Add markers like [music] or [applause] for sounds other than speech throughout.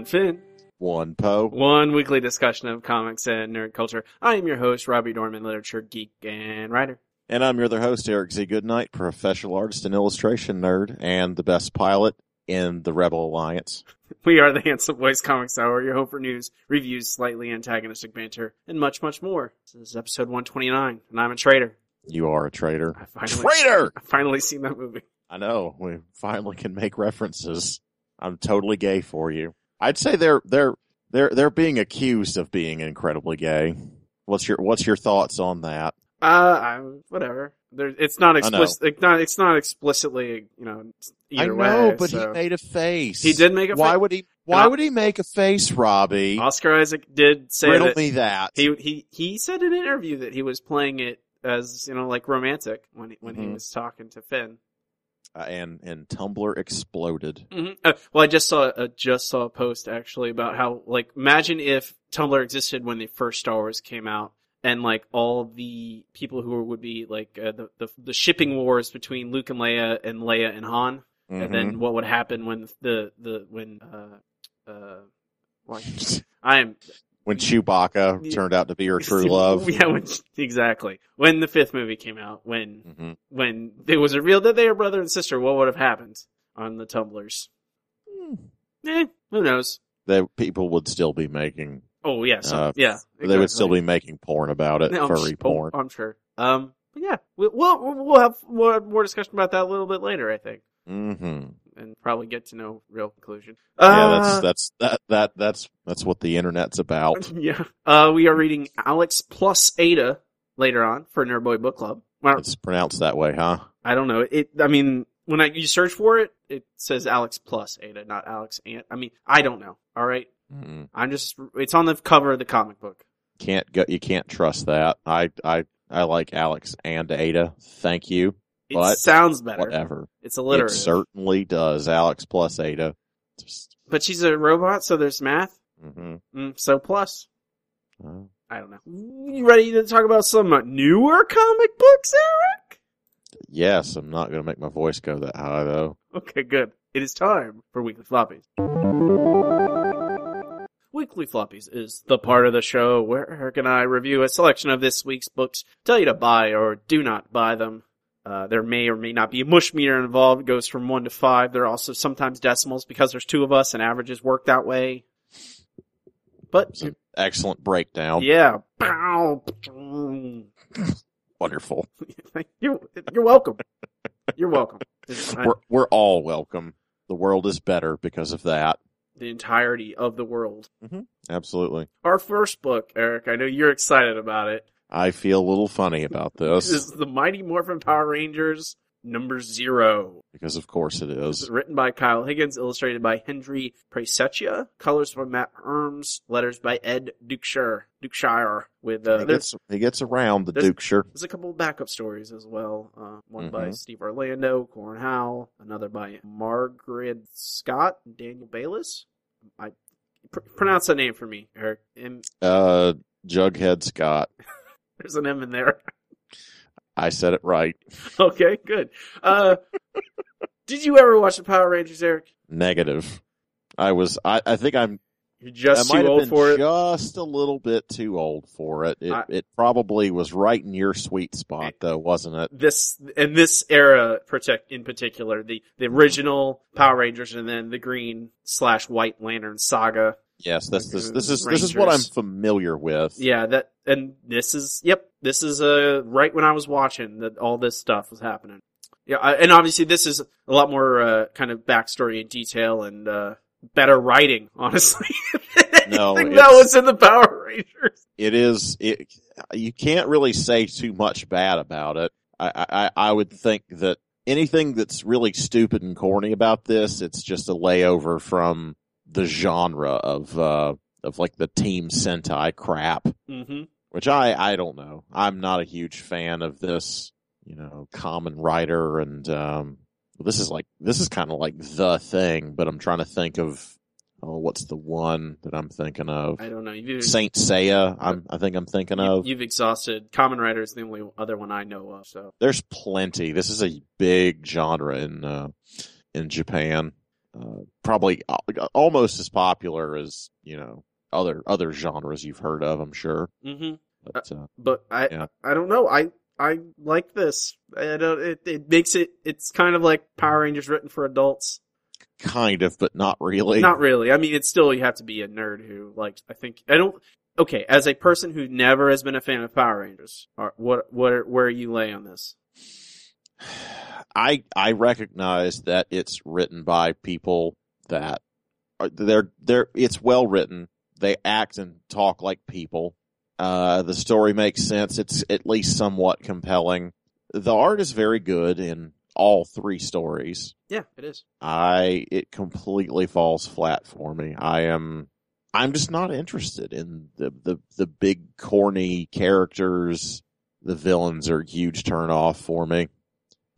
One Finn. One Poe. One weekly discussion of comics and nerd culture. I am your host, Robbie Dorman, literature geek and writer. And I'm your other host, Eric Z. Goodnight, professional artist and illustration nerd, and the best pilot in the Rebel Alliance. [laughs] We are the Handsome Boys Comics Hour, your home for news, reviews, slightly antagonistic banter, and much, much more. This is episode 129, and I'm a traitor. You are a traitor. I finally, Traitor! I finally seen that movie. I know. We finally can make references. I'm totally gay for you. I'd say they're they're they're they're being accused of being incredibly gay. What's your what's your thoughts on that? Uh, I, whatever. There, it's not explicit. It's not. It's not explicitly. You know. Either I know, way, but so. he made a face. He did make a Why fa- would he? Why would he make a face, Robbie? Oscar Isaac did say Riddle that me that. he he he said in an interview that he was playing it as you know like romantic when he, when he Mhm. was talking to Finn. Uh, and and Tumblr exploded. hmm Uh, well, I just saw uh, just saw a post actually about how like imagine if Tumblr existed when the first Star Wars came out, and like all the people who would be like uh, the, the the shipping wars between Luke and Leia and Leia and Han, and Mhm. then what would happen when the the when uh uh. [laughs] Why? I am when Chewbacca turned out to be her [laughs] true love. Yeah, when, exactly. When the fifth movie came out, when hmm when it was revealed that they were brother and sister, what would have happened on the tumblers? Eh, who knows? That people would still be making. Oh yeah, so, Uh, yeah. They would still be making porn about it, No, I'm furry oh, porn. I'm sure. Um, but yeah, we'll, we'll we'll have more, more discussion about that a little bit later, I think, hmm and probably get to no real conclusion. Yeah, Uh, that's that's that that that's that's what the internet's about. [laughs] yeah. Uh, we are reading Alex plus Ada later on for Nerd Boy Book Club. Well, It's pronounced that way, huh? I don't know. It. I mean, when I you search for it, it says Alex plus Ada, not Alex and. I mean, I don't know. All right, mm I'm just. It's on the cover of the comic book. Can't go. You can't trust that. I I I like Alex and Ada. Thank you. It But sounds better. Whatever. It's alliterative. It certainly does. Alex plus Ada. Just, but she's a robot, so there's math. hmm Mm, so plus. I don't know. You ready to talk about some uh, newer comic books, Eric? yes, I'm not going to make my voice go that high though. Okay, good. It is time for Weekly Floppies. Weekly Floppies is the part of the show where Eric and I review a selection of this week's books, tell you to buy or do not buy them. Uh, there may or may not be a mush meter involved. It goes from one to five. There are also sometimes decimals because there's two of us and averages work that way. But, excellent breakdown. yeah. [laughs] Wonderful. [laughs] You're, you're welcome. You're welcome. [laughs] We're we're all welcome. The world is better because of that. the entirety of the world. Absolutely. Our first book, Eric, I know you're excited about it. I feel a little funny about This this is the Mighty Morphin Power Rangers number zero. because of course it is. Is. written by Kyle Higgins, illustrated by Hendry Prasetya, colors by Matt Herms, letters by Ed Dukeshire, Dukeshire with, uh, he gets he gets around the there's- Dukeshire. there's a couple of backup stories as well. Uh, one by Mhm. Steve Orlando, Corin Howell, another by Margaret Scott, Daniel Bayliss. I pr- pronounce that name for me, Eric. M- Uh, Jughead Scott. [laughs] there's an M in there. I said it right. [laughs] Okay, good. Uh, did you ever watch the Power Rangers, Eric? Negative. I was. I, I think I'm. You're just I too old for it. just a little bit too old for it. It, I- it probably was right in your sweet spot, though, wasn't it? This in this era, protect in particular, the the original Power Rangers, and then the Green slash White Lantern saga. Yes. This this this is this is what I'm familiar with. Yeah, that and this is yep, this is uh right when I was watching that all this stuff was happening. Yeah, I, and obviously this is a lot more uh, kind of backstory and detail and uh better writing, [laughs] honestly. No, that was in the Power Rangers. it is it you can't really say too much bad about it I, I i would think that anything that's really stupid and corny about this, it's just a layover from the genre of uh of like the Team Sentai crap, Mm-hmm. which I I don't know. I'm not a huge fan of this, you know, Kamen Rider and um this is like this is kind of like the thing, but I'm trying to think of oh what's the one that I'm thinking of? I don't know. You've, Saint Seiya, I'm I think I'm thinking you, of. you've exhausted. Kamen Rider is the only other one I know of. So There's plenty. This is a big genre in uh, in Japan. Uh, probably almost as popular as you know other other genres you've heard of. I'm sure. hmm But uh, but I Yeah. I don't know. I I like this. I don't. It it makes it. It's kind of like Power Rangers written for adults. kind of, but not really. Not really. I mean, it's still you have to be a nerd who like. I think I don't. Okay, as a person who never has been a fan of Power Rangers, what what where you lay on this? I I recognize that it's written by people that are they're they're it's well written. They act and talk like people. Uh, the story makes sense. It's at least somewhat compelling. The art is very good in all three stories. Yeah, it is. I it completely falls flat for me. I am I'm just not interested in the the the big corny characters. The villains are a huge turn off for me.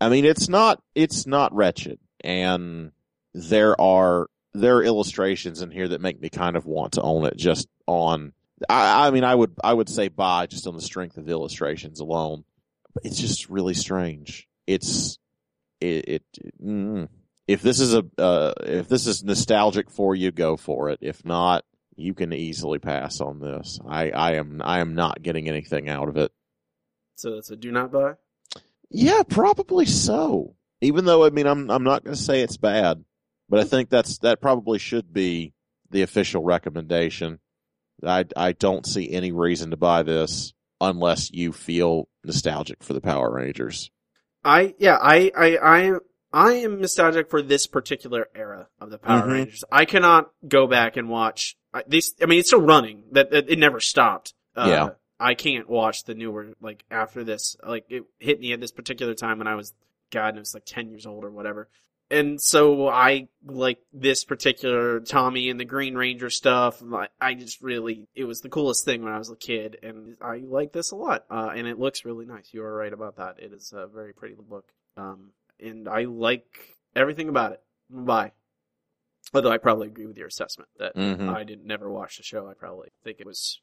I mean, it's not it's not wretched, and there are there are illustrations in here that make me kind of want to own it just on. I, I mean, I would I would say buy just on the strength of the illustrations alone. But it's just really strange. It's it. it mm, if this is a uh, if this is nostalgic for you, go for it. If not, you can easily pass on this. I I am I am not getting anything out of it. So it's a do not buy. Yeah, probably so. Even though I mean I'm I'm not going to say it's bad, but I think that's that probably should be the official recommendation. I I don't see any reason to buy this unless you feel nostalgic for the Power Rangers. I yeah, I I I am I am nostalgic for this particular era of the Power Mhm. Rangers. I cannot go back and watch I, this. I mean, it's still running. That, that it never stopped. Uh, Yeah. I can't watch the newer like after this. Like it hit me at this particular time when I was God, knows like ten years old or whatever. And so I like this particular Tommy and the Green Ranger stuff. Like, I just really, it was the coolest thing when I was a kid, and I like this a lot. Uh, and it looks really nice. You are right about that. It is a very pretty book. Um, and I like everything about it. Bye. Although I probably agree with your assessment that Mhm. I didn't never watch the show. I probably think it was.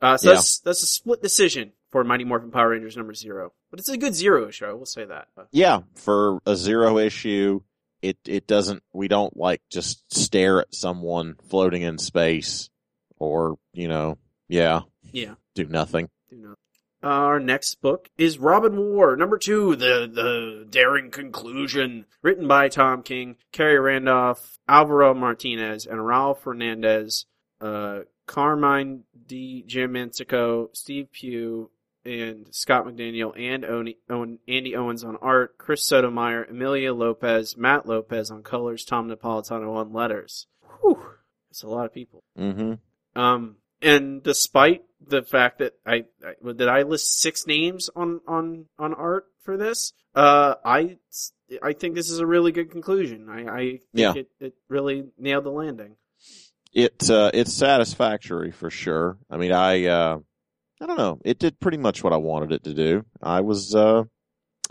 Uh, so Yeah. that's that's a split decision for Mighty Morphin Power Rangers number zero, but it's a good zero issue. We'll say that. Uh, Yeah, for a zero issue, it it doesn't. We don't like just stare at someone floating in space, or you know, yeah, yeah. do nothing. Do not. Our next book is Robin War, number two, the the daring conclusion, written by Tom King, Khary Randolph, Alvaro Martinez, and Raul Fernandez. Uh, Carmine D. Jim Mansico, Steve Pugh, and Scott McDaniel, and Oni, Owen, Andy Owens on art, Chris Sotomayor, Emilio Lopez, Matt Lopez on colors, Tom Napolitano on letters. Whew, that's a lot of people. Mm-hmm. Um, and despite the fact that I, I did I list six names on on on art for this, uh, I I think this is a really good conclusion. I I think Yeah. it, it really nailed the landing. It uh, it's satisfactory for sure. I mean, I uh, I don't know. It did pretty much what I wanted it to do. I was uh,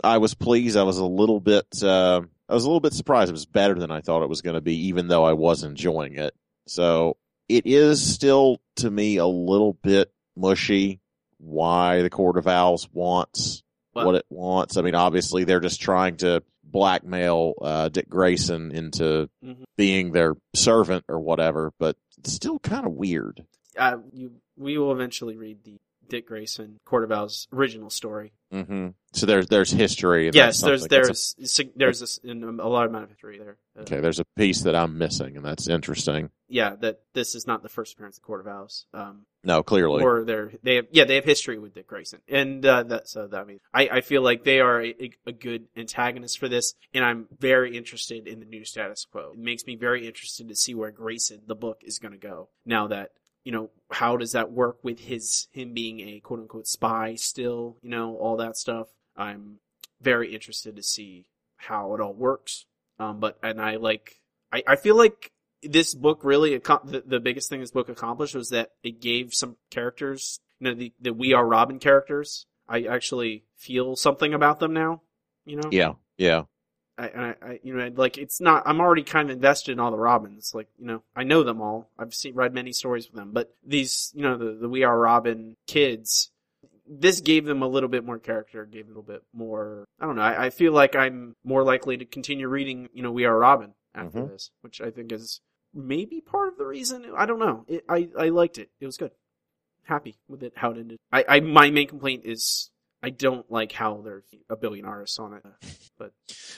I was pleased. I was a little bit uh, I was a little bit surprised. It was better than I thought it was going to be, even though I was enjoying it. So it is still to me a little bit mushy. Why the Court of Owls wants Well- what it wants. I mean, obviously they're just trying to blackmail uh, Dick Grayson into Mhm. being their servant or whatever, but it's still kind of weird. Uh, you we will eventually read the Dick Grayson Court of Owls original story. hmm So there's there's history. yes, there's there's sig- there's a, a lot amount of history there. Uh, okay. There's a piece that I'm missing, and that's interesting. Yeah, that this is not the first appearance of Court of Owls. Um, No, clearly, or they're they have yeah they have history with Dick Grayson, and uh, that so that, I mean I, I feel like they are a, a good antagonist for this, and I'm very interested in the new status quo. It makes me very interested to see where Grayson the book is going to go now that you know how does that work with his him being a quote unquote spy still, you know all that stuff. I'm very interested to see how it all works. Um, but and I like I, I feel like this book really the, the biggest thing this book accomplished was that it gave some characters you know the the We Are Robin characters. I actually feel something about them now. You know, Yeah, yeah. I, and I, I, you know, like it's not. I'm already kind of invested in all the Robins. Like, you know, I know them all. I've seen read many stories with them. But these, you know, the the We Are Robin kids, this gave them a little bit more character. Gave a little bit more. I don't know. I, I feel like I'm more likely to continue reading, you know, We Are Robin after Mhm. this, which I think is maybe part of the reason. I don't know. It, I I liked it. It was good. Happy with it how it ended. I, I my main complaint is I don't like how there's a billion artists on it. But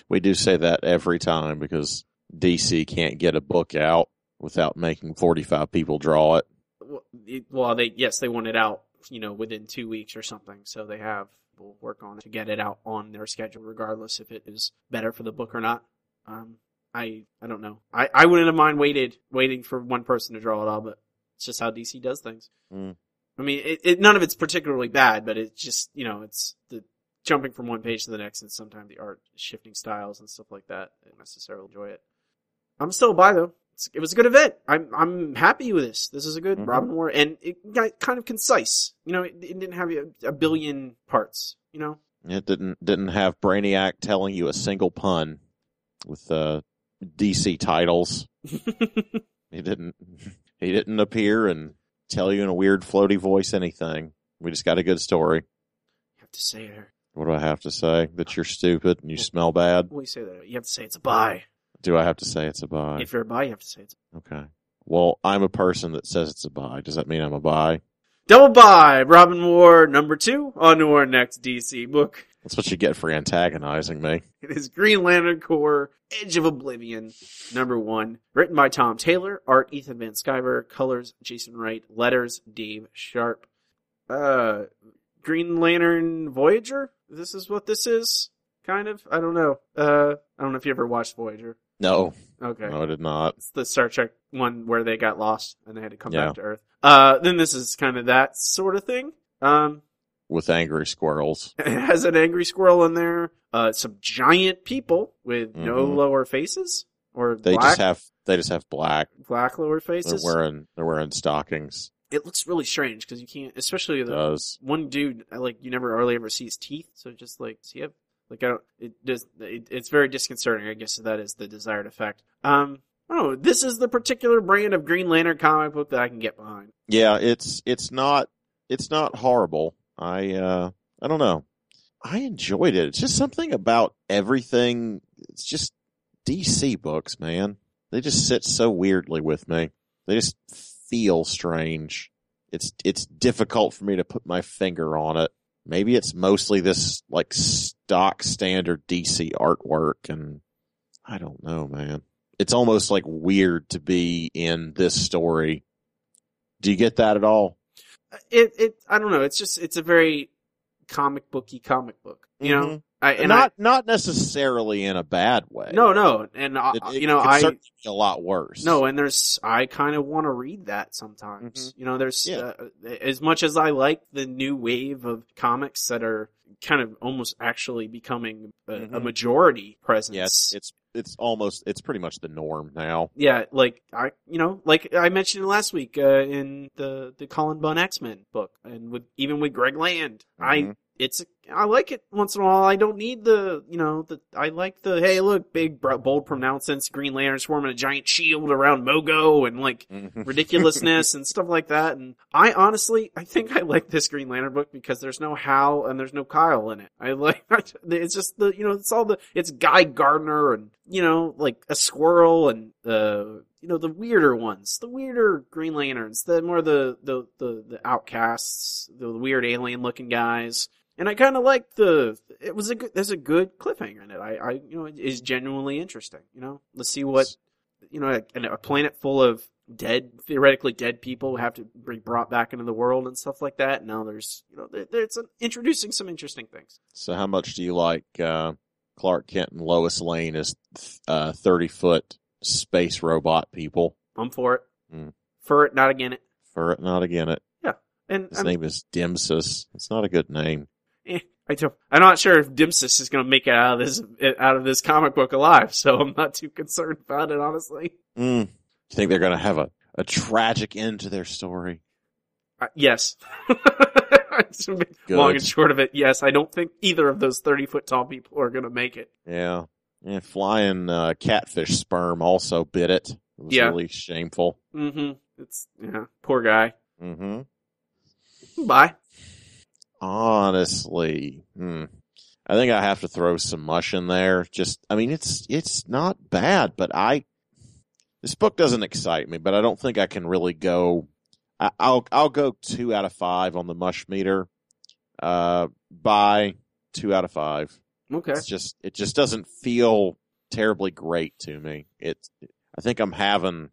We do say that every time because DC can't get a book out without making 45 people draw it. well, it- well, they yes, they want it out, you know, within two weeks or something. So they have will work on it to get it out on their schedule, regardless if it is better for the book or not. Um, I I don't know. I I wouldn't have mind waited waiting for one person to draw it all, but it's just how DC does things. Mm. I mean, it, it none of it's particularly bad, but it's just you know, it's the jumping from one page to the next, and sometimes the art shifting styles and stuff like that. I don't necessarily enjoy it. I'm still by though. It's, it was a good event. I'm I'm happy with this. This is a good Mhm. Robin War, and it got kind of concise. You know, it, it didn't have a, a billion parts. You know, It didn't didn't have Brainiac telling you a single pun with uh, DC titles. [laughs] He didn't he didn't appear and tell you in a weird floaty voice anything. We just got a good story. you have to say it. What do I have to say? That you're stupid and you smell bad? Do you say that? You have to say it's a buy. Do I have to say it's a buy? If you're a buy, you have to say it's Okay. Well, I'm a person that says it's a buy. Does that mean I'm a buy? double buy. Robin War number two. On to our next DC book. That's what you get for antagonizing me. It is Green Lantern Corps Edge of Oblivion, number one. Written by Tom Taylor, art Ethan Van Sciver, colors Jason Wright, letters Dave Sharpe. Uh, Green Lantern Voyager? This is what this is? Kind of? I don't know. Uh, I don't know if you ever watched Voyager. No, Okay. no, I did not. It's the Star Trek one where they got lost and they had to come Yeah. back to Earth. Uh, then this is kind of that sort of thing. Um, With angry squirrels. [laughs] it has an angry squirrel in there. Uh, some giant people with no Mhm. lower faces or They black, just have they just have black. black lower faces. They're wearing they're wearing stockings. It looks really strange because you can't, especially the one dude. uh, Like you never really ever see his teeth, so just like see him. like I don't. It does. It, it's very disconcerting. I guess that is the desired effect. Um, I. This is the particular brand of Green Lantern comic book that I can get behind. Yeah, it's it's not it's not horrible. I uh I don't know. I enjoyed it. It's just something about everything. It's just DC books, man. They just sit so weirdly with me. They just feel strange. It's it's difficult for me to put my finger on it. Maybe it's mostly this like stock standard DC artwork and I don't know, man. It's almost like weird to be in this story. Do you get that at all? It it I don't know. It's just it's a very comic booky comic book. You know, Mhm. I and not not necessarily in a bad way. No no and I, It- it you know could I certainly be a lot worse. no and there's I kind of want to read that sometimes. You know, there's Yeah. uh, as much as I like the new wave of comics that are kind of almost actually becoming a, a Mhm. majority presence. Yes, it's, it's almost it's pretty much the norm now. Yeah, like I, you know, like I mentioned last week uh, in the the Cullen Bunn X Men book, and with even with Greg Land, I Mhm. It's I like it once in a while. I don't need the you know the I like the hey look big bold pronouncements, Green Lanterns forming a giant shield around Mogo and like Mhm. ridiculousness [laughs] and stuff like that. And I honestly, I think I like this Green Lantern book because there's no Hal and there's no Kyle in it. I like, [laughs] it's just the, you know, it's all the, it's Guy Gardner and, you know, like a squirrel and, uh, you know, the weirder ones, the weirder Green Lanterns, the more the, the, the, the outcasts, the weird alien looking guys. And I kind of like the, it was a good, there's a good cliffhanger in it. I, I, you know, it is genuinely interesting, you know, let's see what, you know, a, a planet full of dead, theoretically dead people have to be brought back into the world and stuff like that. Now there's, you know, there, there's an, introducing some interesting things. So how much do you like uh, Clark Kent and Lois Lane as uh, thirty foot space robot people? I'm for it. Mm. For it, not again it. For it, not again it. Yeah, and His I, mean, name is Dimsus. It's not a good name. I don't, I'm not sure if Dimsis is going to make it out of this out of this comic book alive, so I'm not too concerned about it, honestly. Mm. You think they're going to have a, a tragic end to their story? Uh, yes. [laughs] Long and short of it, yes. I don't think either of those 30 foot tall people are going to make it. Yeah. Yeah, flying uh, catfish sperm also bit it. It was Yeah. really shameful. Mm-hmm. It's yeah, poor guy. hmm Bye. Honestly, hmm. I think I have to throw some mush in there. Just, I mean, it's it's not bad, but I this book doesn't excite me. But I don't think I can really go. I, I'll I'll go two out of five on the mush meter. Uh, by two out of five. Okay. It's just it just doesn't feel terribly great to me. It I think I'm having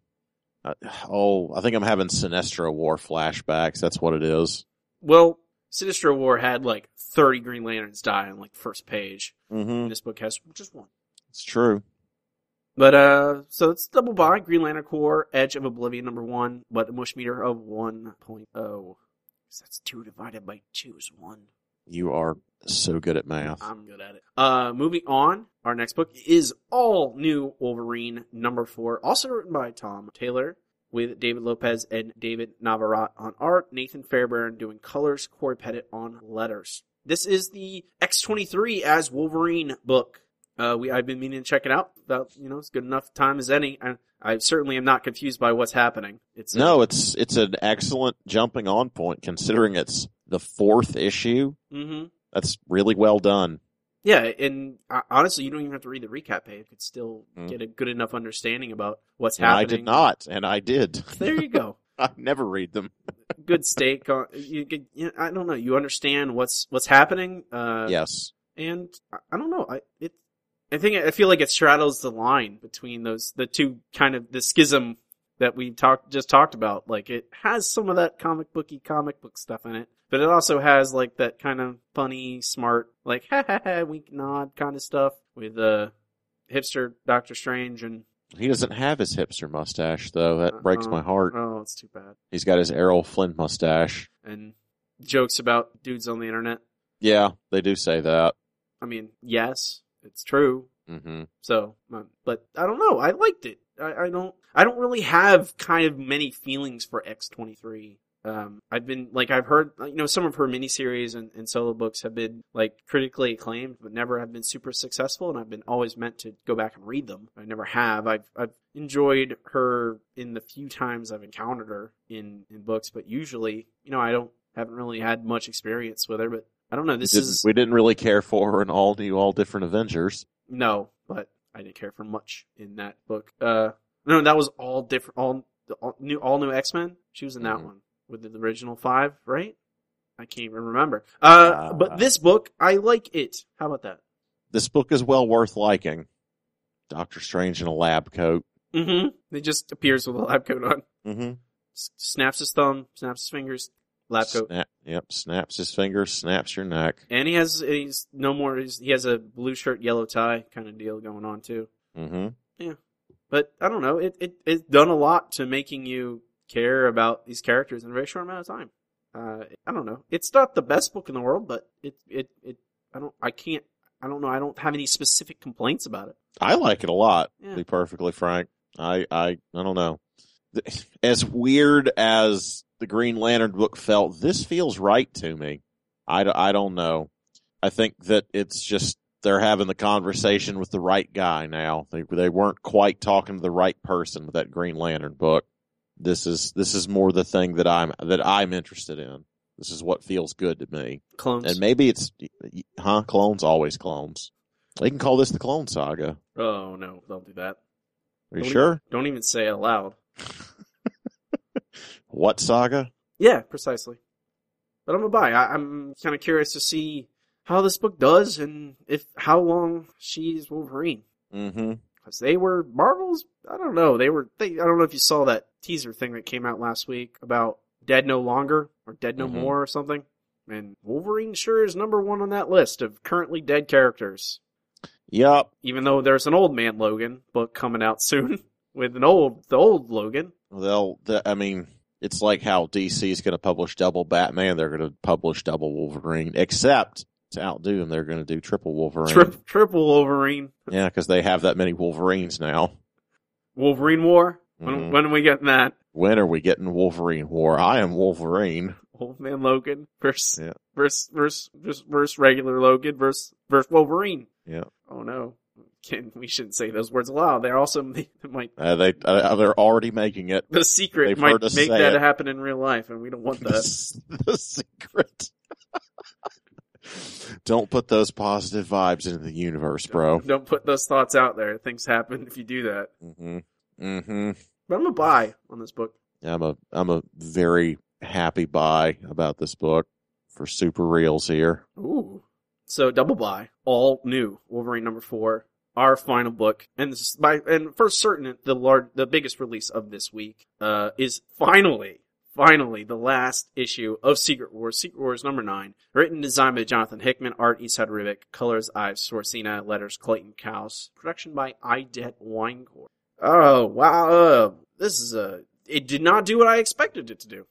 uh, oh I think I'm having Sinestro War flashbacks. That's what it is. Well, Sinestro War had like 30 Green Lanterns die on like first page. Mm-hmm. This book has just one. It's true. But uh, so it's double buy Green Lantern Corps Edge of Oblivion number one, but a mush meter of 1.0. So that's two divided by two is one. You are so good at math. I'm good at it. Uh, moving on, our next book is all new Wolverine number four, also written by Tom Taylor, with David Lopez and David Navarrete on art, Nathan Fairbairn doing colors, Cory Petit on letters. This is the X23 as Wolverine book. Uh, we I've been meaning to check it out. About you know, it's good enough time as any. I, I certainly am not confused by what's happening. It's uh, No, it's it's an excellent jumping on point considering it's the fourth issue. hmm That's really well done. Yeah, and uh, honestly, you don't even have to read the recap page. You could still Mm. get a good enough understanding about what's happening. I did not, and I did. [laughs] There you go. [laughs] I never read them. [laughs] Good stake. On, you, you, I don't know. You understand what's what's happening. Uh, yes. and I, I don't know. I it. I think I feel like it straddles the line between those the two kind of the schism that we talked just talked about. Like it has some of that comic booky comic book stuff in it, but it also has like that kind of funny, smart, like ha ha ha, wink nod kind of stuff with uh hipster Doctor Strange and He doesn't have his hipster mustache though. That breaks Uh-huh. my heart. oh, it's too bad. He's got his Errol Flynn mustache. And jokes about dudes on the internet. Yeah, they do say that. I mean, yes, it's true. Hmm So, um, but I don't know. I liked it. I, I don't. I don't really have kind of many feelings for X twenty three. Um, I've been like I've heard you know some of her miniseries and, and solo books have been like critically acclaimed, but never have been super successful. And I've been always meant to go back and read them. I never have. I've I've enjoyed her in the few times I've encountered her in in books, but usually you know I don't haven't really had much experience with her. But I don't know. This we, didn't, is we didn't really care for her in all new, all different Avengers. No, but I didn't care for much in that book. Uh, no, that was all different, all, all new, all new X Men. She was in that Mhm. one with the original five, right? I can't even remember. Uh, Uh, but this book, I like it. How about that? This book is well worth liking. Doctor Strange in a lab coat. Mm-hmm. It just appears with a lab coat on. Mm-hmm. S- snaps his thumb, snaps his fingers, lab coat, Snap, yep, snaps his finger, snaps your neck. and he has he's no more. He's, he has a blue shirt, yellow tie kind of deal going on too. Mm-hmm. Yeah, but I don't know. It it it's done a lot to making you care about these characters in a very short amount of time. Uh, I don't know. It's not the best book in the world, but it it it. I don't. I can't. I don't know. I don't have any specific complaints about it. I like it a lot. Yeah. To be perfectly frank, I I I don't know. [laughs] As weird as the Green Lantern book felt, this feels right to me. I, I don't know. I think that it's just they're having the conversation with the right guy now. They they weren't quite talking to the right person with that Green Lantern book. This is this is more the thing that I'm that I'm interested in. This is what feels good to me. Clones. And maybe it's huh? Clones always clones. They can call this the Clone Saga. oh no, don't do that. Are you Don't sure? Even, don't even say it aloud. [laughs] What saga? Yeah, precisely. But I'm a buy. I, I'm kind of curious to see how this book does and if how long she's Wolverine. Mm-hmm. Because they were Marvels. I don't know. They were. They, I don't know if you saw that teaser thing that came out last week about Dead No Longer or Dead No Mhm. More or something. And Wolverine sure is number one on that list of currently dead characters. Yep. Even though there's an old man Logan book coming out soon [laughs] with an old the old Logan. They'll. The, I mean, it's like how DC is going to publish double Batman. They're going to publish double Wolverine. Except to outdo him, they're going to do triple Wolverine. Tri- triple Wolverine. [laughs] yeah, because they have that many Wolverines now. Wolverine War. When, Mhm. when are we getting that? When are we getting Wolverine War? I am Wolverine. Old Man Logan versus Yeah. versus versus versus, versus regular Logan versus versus Wolverine. Yeah. Oh no. Can, we shouldn't say those words aloud. They're also they [laughs] might Uh, they uh, they're already making it. the secret They've might make that it. happen in real life, and we don't want that. [laughs] the secret. [laughs] Don't put those positive vibes into the universe, bro. Don't put those thoughts out there. Things happen if you do that. Mm-hmm. Mm-hmm. But I'm a buy on this book. I'm a I'm a very happy buy about this book for super reals here. Ooh. So double buy, all new Wolverine number four, our final book, and this is by and for certain the large, the biggest release of this week, uh, is finally, finally the last issue of Secret Wars, Secret Wars number nine, written and designed by Jonathan Hickman, art Esad Ribic, colors Ive Svorcina, letters Clayton Cowles, production by Idette Winecoor. Oh wow, uh, this is a. It did not do what I expected it to do.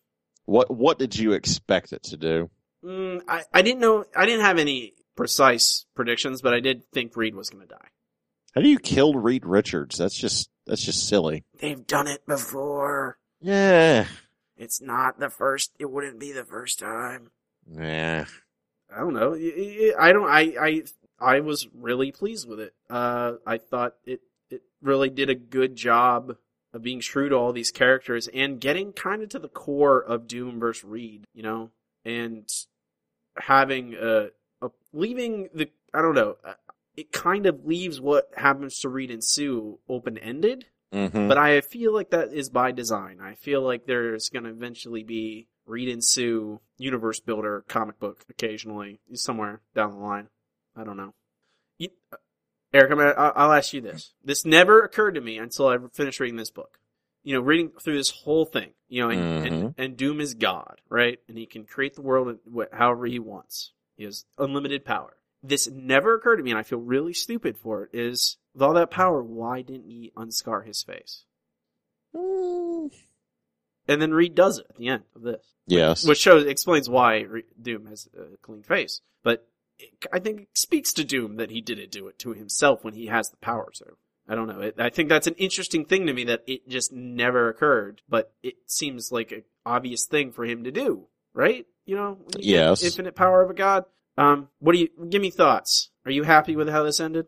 What what did you expect it to do? Mm, I, I didn't know, I didn't have any precise predictions, but I did think Reed was going to die. How do you kill Reed Richards? That's just that's just silly. They've done it before. Yeah. It's not the first, it wouldn't be the first time. Nah. I don't know. I- don't, I, I, I was really pleased with it. Uh, I thought it, it really did a good job of being true to all these characters and getting kind of to the core of Doom versus Reed, you know, and having a, a leaving the, I don't know, uh, it kind of leaves what happens to Reed and Sue open ended. hmm But I feel like that is by design. I feel like there's going to eventually be Reed and Sue universe builder comic book occasionally somewhere down the line. I don't know. You, uh, Eric, I'm gonna, I'll I'll ask you this. This never occurred to me until I finished reading this book. You know, reading through this whole thing, you know, and, and, and Doom is God, right? And he can create the world however he wants. He has unlimited power. This never occurred to me, and I feel really stupid for it, is with all that power, why didn't he unscar his face? Mm. And then Reed does it at the end of this, Yes. which shows explains why Doom has a clean face. But it, I think it speaks to Doom that he didn't do it to himself when he has the power. So I don't know. It, I think that's an interesting thing to me that it just never occurred, but it seems like an obvious thing for him to do, right? You know, when you get Yes. infinite power of a god. Um, what do you give me thoughts? Are you happy with how this ended?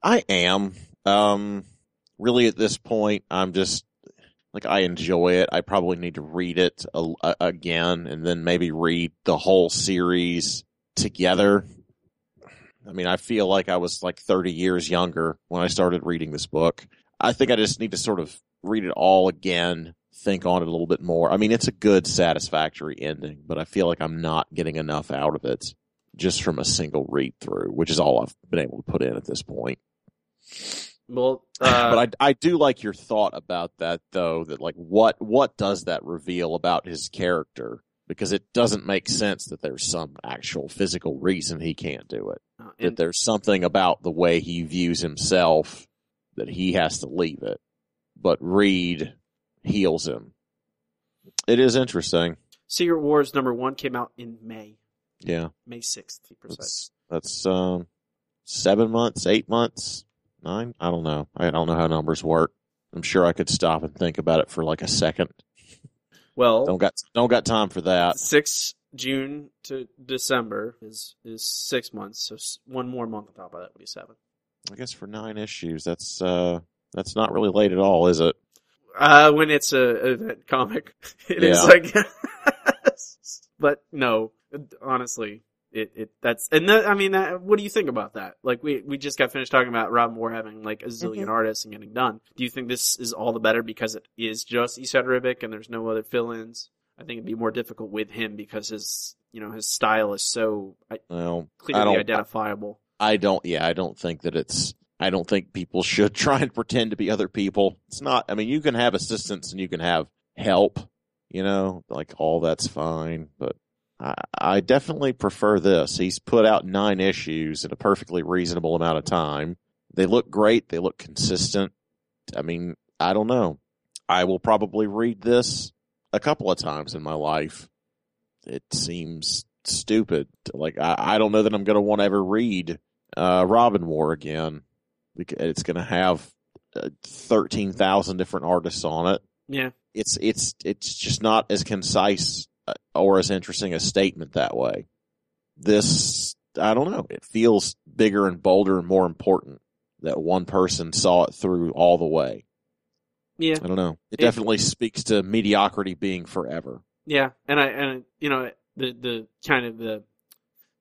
I am. Um, really at this point, I'm just like, I enjoy it. I probably need to read it a, a- again and then maybe read the whole series together. I mean, I feel like I was like 30 years younger when I started reading this book. I think I just need to sort of read it all again, think on it a little bit more. I mean, it's a good, satisfactory ending, but I feel like I'm not getting enough out of it just from a single read through, which is all I've been able to put in at this point. Well, [clears throat] uh, but I I do like your thought about that though that like what what does that reveal about his character? Because it doesn't make sense that there's some actual physical reason he can't do it. Uh, that there's something about the way he views himself that he has to leave it. But Reed heals him. It is interesting. Secret Wars number one came out in May, yeah May sixth, to be precise. that's that's um seven months eight months nine I don't know I don't know how numbers work I'm sure I could stop and think about it for like a second Well, Don't got don't got time for that. six June to December is is six months, so one more month on top of that would be seven. I guess for nine issues, that's uh that's not really late at all, is it? Uh, when it's a, a comic, [laughs] it is Yeah. like, [laughs] but no, honestly, it, it, that's, and that, I mean, that, what do you think about that? Like, we, we just got finished talking about Robin War having like a zillion Mhm. artists and getting done. Do you think this is all the better because it is just Esad Ribic and there's no other fill-ins? I think it'd be more difficult with him because his, you know, his style is so Well, I clearly don't identifiable. I don't yeah, I don't think that it's I don't think people should [laughs] try and pretend to be other people. It's not I mean you can have assistance and you can have help, you know, like all that's fine, but I, I definitely prefer this. He's put out nine issues in a perfectly reasonable amount of time. They look great. They look consistent. I mean, I don't know. I will probably read this a couple of times in my life. It seems stupid. Like I, I don't know that I'm going to want to ever read uh, Robin War again. It's going to have uh, thirteen thousand different artists on it. Yeah. It's it's it's just not as concise Uh, or as interesting a statement that way. This I don't know. It feels bigger and bolder and more important that one person saw it through all the way. Yeah. I don't know. It It- definitely speaks to mediocrity being forever. Yeah, and I and you know the the kind of the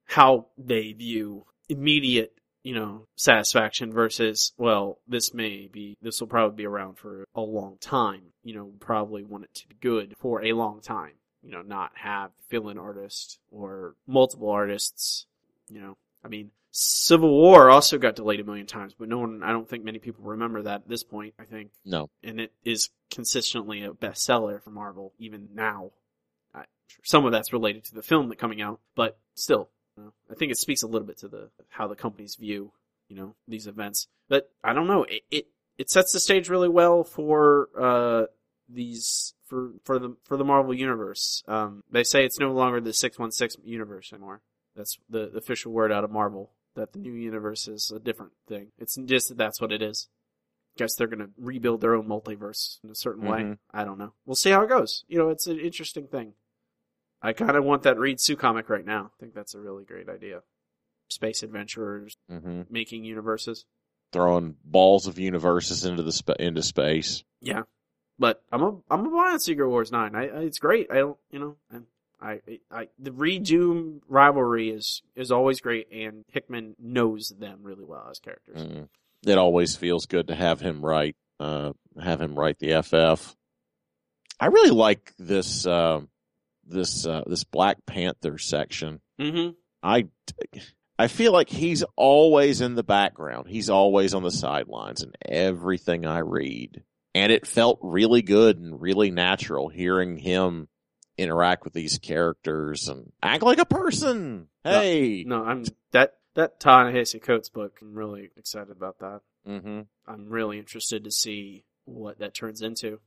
how they view immediate you know satisfaction versus well this may be this will probably be around for a long time you know probably want it to be good for a long time you know not have fill-in artist or multiple artists you know I mean Civil War also got delayed a million times but no one I don't think many people remember that at this point I think No. and it is consistently a bestseller for Marvel even now. I'm some of that's related to the film that coming out, but still, you know, I think it speaks a little bit to the how the companies view you know these events. But I don't know, it it, it sets the stage really well for uh these for for the for the Marvel universe. Um, they say it's no longer the six one six universe anymore. That's the, the official word out of Marvel. That the new universe is a different thing. It's just that that's what it is guess they're going to rebuild their own multiverse in a certain way. Mhm. I don't know. We'll see how it goes. You know, it's an interesting thing. I kind of want that Reed Sue comic right now. I think that's a really great idea. Space adventurers hmm making universes. Throwing balls of universes into the spa into space. Yeah, but I'm a I'm a buy on Secret Wars nine. I, I it's great. I don't you know I I I the Reed Doom rivalry is is always great, and Hickman knows them really well as characters. Mm. It always feels good to have him write, uh, have him write the FF. I really like this, uh, this, uh, this Black Panther section. Mm-hmm. I, I feel like he's always in the background. He's always on the sidelines in everything I read. And it felt really good and really natural hearing him interact with these characters and act like a person. Hey. No, I'm that that Ta-Nehisi Coates book. I'm really excited about that. Mm-hmm. I'm really interested to see what that turns into.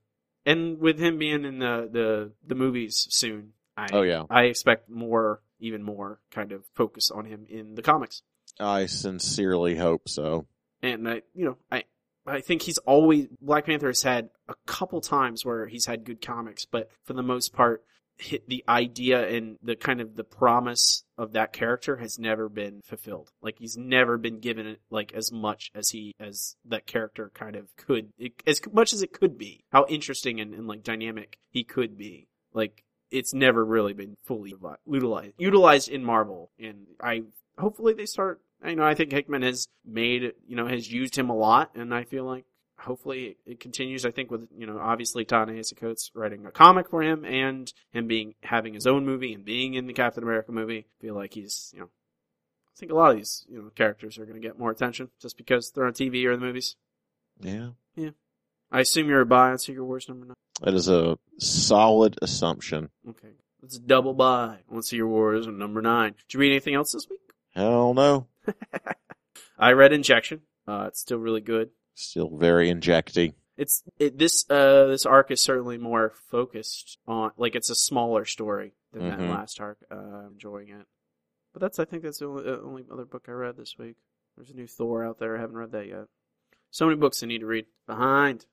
And with him being in the the, the movies soon, I Oh yeah. I expect more, even more kind of focus on him in the comics. I sincerely hope so. And I, you know, I I think he's always Black Panther has had a couple times where he's had good comics, but for the most part, hit the idea and the kind of the promise of that character has never been fulfilled. Like he's never been given like as much as he as that character kind of could, it, as much as it could be. How interesting and, and like dynamic he could be. Like it's never really been fully utilized utilized in Marvel, and I hopefully they start. I know I think Hickman has made you know has used him a lot, and I feel like hopefully it continues. I think with you know obviously Ta-Nehisi Coates writing a comic for him and him being having his own movie and being in the Captain America movie. I feel like he's you know I think a lot of these you know characters are going to get more attention just because they're on TV or in the movies. Yeah. Yeah. I assume you're a buy on Secret Wars number nine. That is a solid assumption. Okay, let's double buy on Secret Wars number nine. Did you read anything else this week? Hell no. [laughs] I read Injection. Uh, it's still really good. Still very injecty. It's it, this uh this arc is certainly more focused on like it's a smaller story than that Mhm. last arc. Uh, I'm enjoying it, but that's I think that's the only, uh, only other book I read this week. There's a new Thor out there. I haven't read that yet. So many books I need to read behind.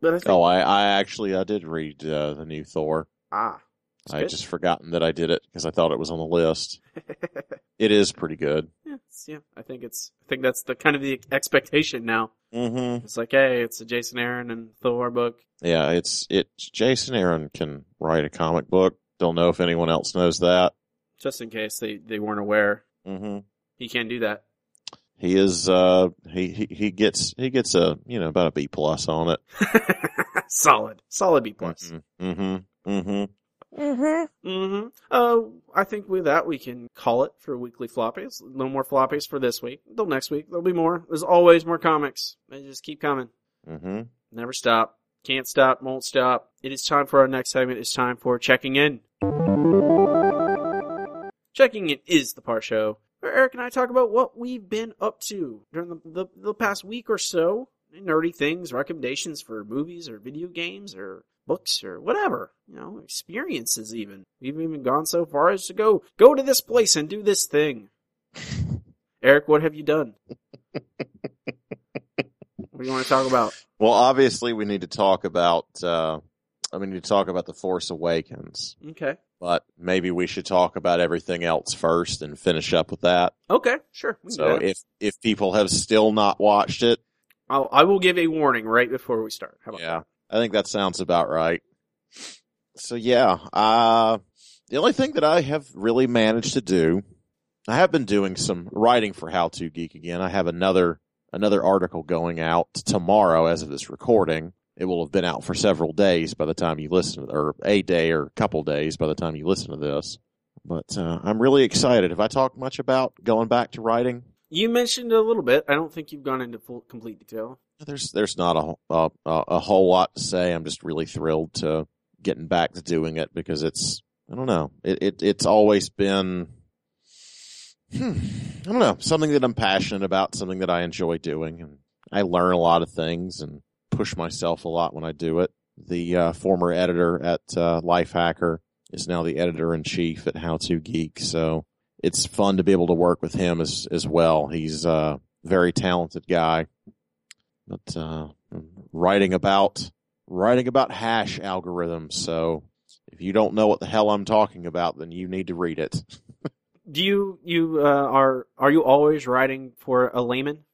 But I think Oh, I, I actually, I did read, uh, the new Thor. ah, it's I had good. just forgotten that I did it because I thought it was on the list. [laughs] It is pretty good. yeah, yeah. I think it's I think that's the kind of the expectation now. Mm-hmm. It's like, hey, it's a Jason Aaron and Thor book. Yeah, it's, it, Jason Aaron can write a comic book. Don't know if anyone else knows that. Just in case they they weren't aware, Mm-hmm. he can do that. He is, uh, he, he, he gets, he gets a, you know, about a B plus on it. [laughs] solid, solid B plus. Mm-hmm. Mm-hmm. Mm-hmm. Mm-hmm. Uh, I think with that we can call it for weekly floppies. No more floppies for this week. Until next week, there'll be more. There's always more comics. They just keep coming. Mm-hmm. Never stop. Can't stop. Won't stop. It is time for our next segment. It's time for checking in. Checking in is the part show where Eric and I talk about what we've been up to during the, the, the past week or so. Nerdy things, recommendations for movies or video games or books or whatever, you know, experiences even. We've even gone so far as to go, go to this place and do this thing. [laughs] Eric, what have you done? what do you want to talk about? Well, obviously, we need to talk about. Uh, I mean, to talk about the Force Awakens, Okay. but maybe we should talk about everything else first and finish up with that. Okay, sure. we So, if if people have still not watched it, I'll, I will give a warning right before we start. How about yeah, I think that sounds about right. So, yeah, uh, the only thing that I have really managed to do, I have been doing some writing for How to Geek again. I have another another article going out tomorrow as of this recording. It will have been out for several days by the time you listen, or a day or a couple days by the time you listen to this. But uh, I'm really excited. Have I talked much about going back to writing? You mentioned a little bit. I don't think you've gone into full complete detail. There's there's not a, a a a whole lot to say. I'm just really thrilled to getting back to doing it because it's I don't know it, it it's always been hmm, I don't know something that I'm passionate about, something that I enjoy doing, and I learn a lot of things and push myself a lot when I do it. The uh, former editor at uh, Lifehacker is now the editor in chief at How to Geek, so it's fun to be able to work with him as as well. He's a very talented guy but uh, writing about writing about hash algorithms. So if you don't know what the hell I'm talking about, then you need to read it. [laughs] Do you you uh, are are you always writing for a layman?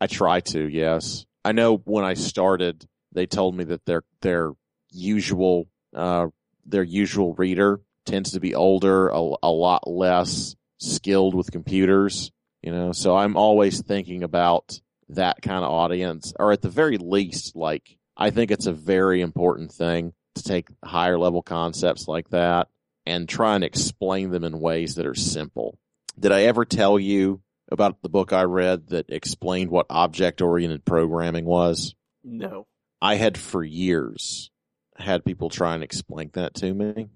I try to, yes. I know when I started, they told me that their their usual uh, their usual reader tends to be older, a, a lot less skilled with computers. You know, so I'm always thinking about that kind of audience, or at the very least, like I think it's a very important thing to take higher level concepts like that and try and explain them in ways that are simple. Did I ever tell you about the book I read that explained what object oriented programming was? No. I had for years had people try and explain that to me,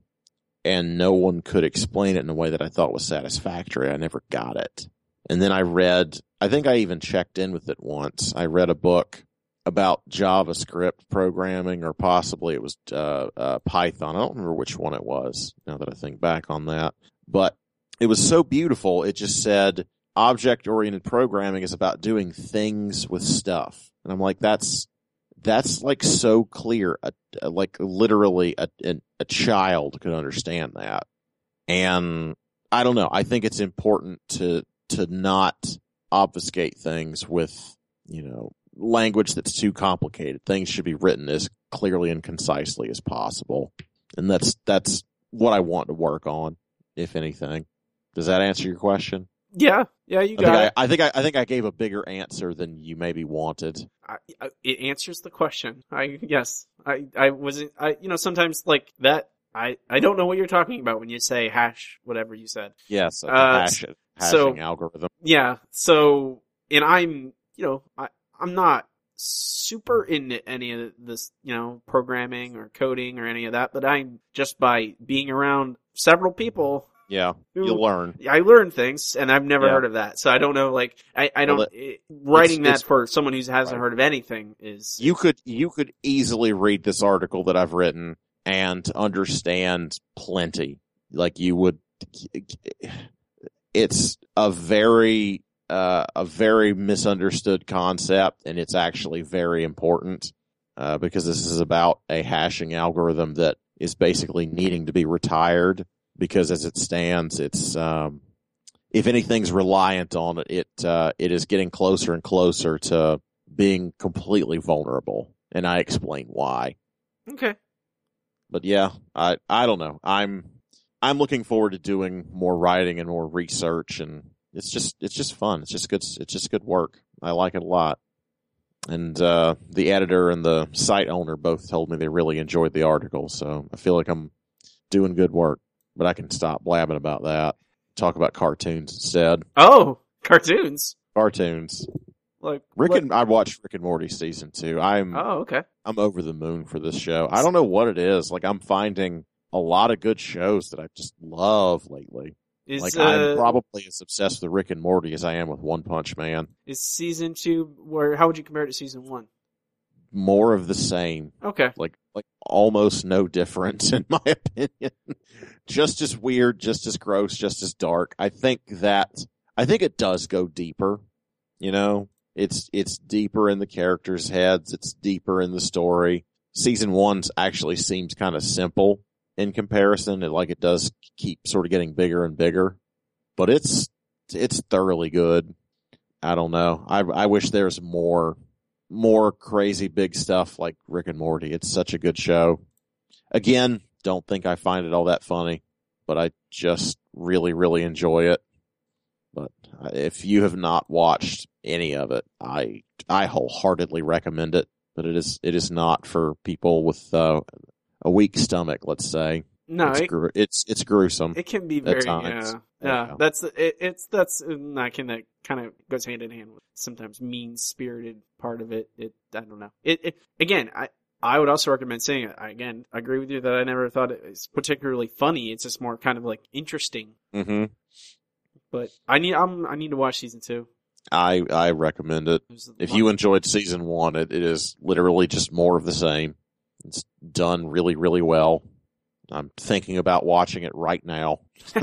and no one could explain it in a way that I thought was satisfactory. I never got it. And then I read, I think I even checked in with it once. I read a book about JavaScript programming, or possibly it was uh, uh, Python. I don't remember which one it was now that I think back on that. But it was so beautiful. It just said object oriented programming is about doing things with stuff. And I'm like, that's that's like so clear. A, like literally a, a a child could understand that. And I don't know. I think it's important to to not obfuscate things with you know language that's too complicated. Things should be written as clearly and concisely as possible. And that's that's what I want to work on, if anything. Does that answer your question? Yeah, yeah, you I think got I. I think I, I think I gave a bigger answer than you maybe wanted. I, I, it answers the question. I yes, I I wasn't. I you know sometimes like that. I I don't know what you're talking about when you say hash whatever you said. Yes, a Uh, hash, hashing so- algorithm. Yeah. So and I'm you know I I'm not super into any of this you know programming or coding or any of that, but I'm just by being around several people Yeah, you'll learn. I learn things, and I've never Yeah. heard of that. So I don't know. Like I, I don't Well, it, writing it's- that for someone who hasn't Right. heard of anything is You could you could easily read this article that I've written and understand plenty. Like you would, it's a very uh, a very misunderstood concept, and it's actually very important uh, because this is about a hashing algorithm that is basically needing to be retired because, as it stands, it's um, if anything's reliant on it, it uh, it is getting closer and closer to being completely vulnerable, and I explain why. okay. But yeah, I I don't know. I'm I'm looking forward to doing more writing and more research, and it's just it's just fun. It's just good. It's just good work. I like it a lot. And uh, the editor and the site owner both told me they really enjoyed the article, so I feel like I'm doing good work. But I can stop blabbing about that. Talk about cartoons instead. Oh, cartoons. Cartoons. Like Rick what- and I watched Rick and Morty season two. I'm Oh, okay. I'm over the moon for this show. I don't know what it is. Like I'm finding a lot of good shows that I just love lately. Is like uh, I'm probably as obsessed with Rick and Morty as I am with One Punch Man. is season two where? How would you compare it to season one? More of the same. Okay. Like like almost no difference [laughs] in my opinion. just as weird, just as gross, just as dark. I think that I think it does go deeper. You know, it's it's deeper in the characters' heads. It's deeper in the story. Season one actually seems kind of simple in comparison. It like it does keep sort of getting bigger and bigger, but it's it's thoroughly good. I don't know. I I wish there's more more crazy big stuff like Rick and Morty. It's such a good show. Again, don't think I find it all that funny, but I just really really enjoy it. But if you have not watched any of it, I I wholeheartedly recommend it. But it is it is not for people with uh, a weak stomach, let's say. No, it's it, gru- it's it's gruesome. it can be very yeah. Yeah, Yeah. that's it, it's that's and I can that kind of goes hand in hand with sometimes mean spirited part of it. It I don't know. It, it again. I I would also recommend seeing it. I, again, I agree with you that I never thought it was particularly funny. It's just more kind of like interesting. hmm But I need I'm I need to watch season two. I I recommend it. A If you enjoyed season one, it, it is literally just more of the same. It's done really really well. I'm thinking about watching it right now. [laughs]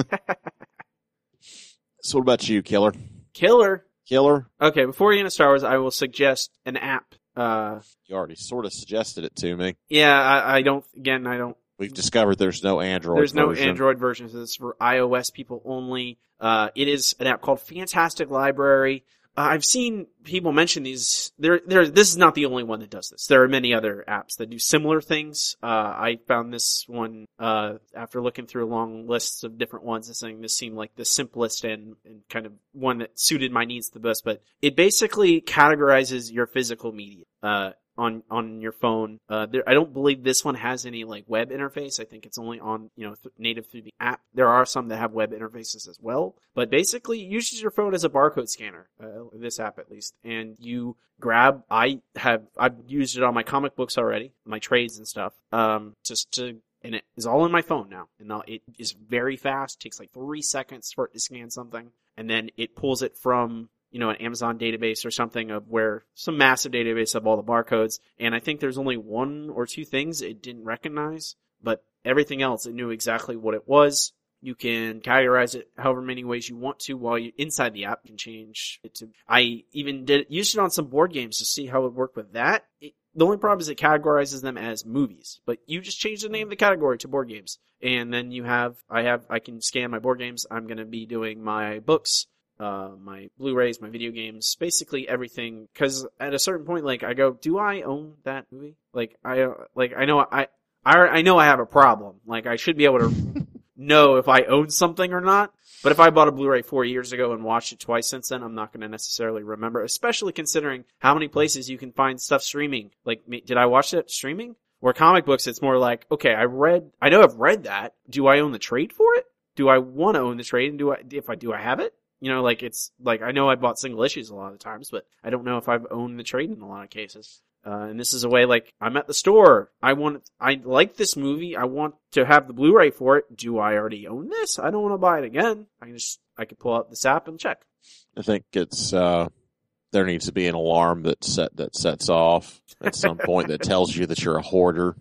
So what about you, Killer? killer. Killer? Okay, before we get into Star Wars, I will suggest an app. Uh, You already sort of suggested it to me. yeah, I, I don't. Again, I don't We've discovered there's no Android. There's no version. Android version, so this is for iOS people only. Uh, it is an app called Fantastic Library. I've seen people mention these. There, there. This is not the only one that does this. There are many other apps that do similar things. Uh, I found this one uh, after looking through long list of different ones and saying this seemed like the simplest and, and kind of one that suited my needs the best. But it basically categorizes your physical media. Uh, on on your phone. Uh, there, I don't believe this one has any like web interface. I think it's only on you know th- native through the app. There are some that have web interfaces as well, but basically uses your phone as a barcode scanner. Uh, this app at least, and you grab. I have I've used it on my comic books already, my trades and stuff. Um, just to and it is all in my phone now, and now it is very fast. takes like three seconds for it to scan something, and then it pulls it from you know, an Amazon database or something of where some massive database of all the barcodes. And I think there's only one or two things it didn't recognize, but everything else it knew exactly what it was. You can categorize it however many ways you want to while you inside the app can change it to. I even did used it on some board games to see how it would work with that. It, the only problem is it categorizes them as movies, but you just change the name of the category to board games. And then you have, I have, I can scan my board games. I'm going to be doing my books uh, my Blu-rays, my video games, basically everything. Because at a certain point, like I go, do I own that movie? Like I, like I know I, I, I know I have a problem. Like I should be able to [laughs] know if I own something or not. But if I bought a Blu-ray four years ago and watched it twice since then, I'm not going to necessarily remember. Especially considering how many places you can find stuff streaming. Like, did I watch it streaming? Where comic books, it's more like, okay, I read, I know I've read that. Do I own the trade for it? Do I want to own the trade? And do I, if I do, I have it? You know, like it's like I know I bought single issues a lot of times, but I don't know if I've owned the trade in a lot of cases. Uh, and this is a way like I'm at the store. I want, I like this movie. I want to have the Blu-ray for it. Do I already own this? I don't want to buy it again. I can just, I can pull out this app and check. I think it's uh there needs to be an alarm that set that sets off at some point that tells you that you're a hoarder.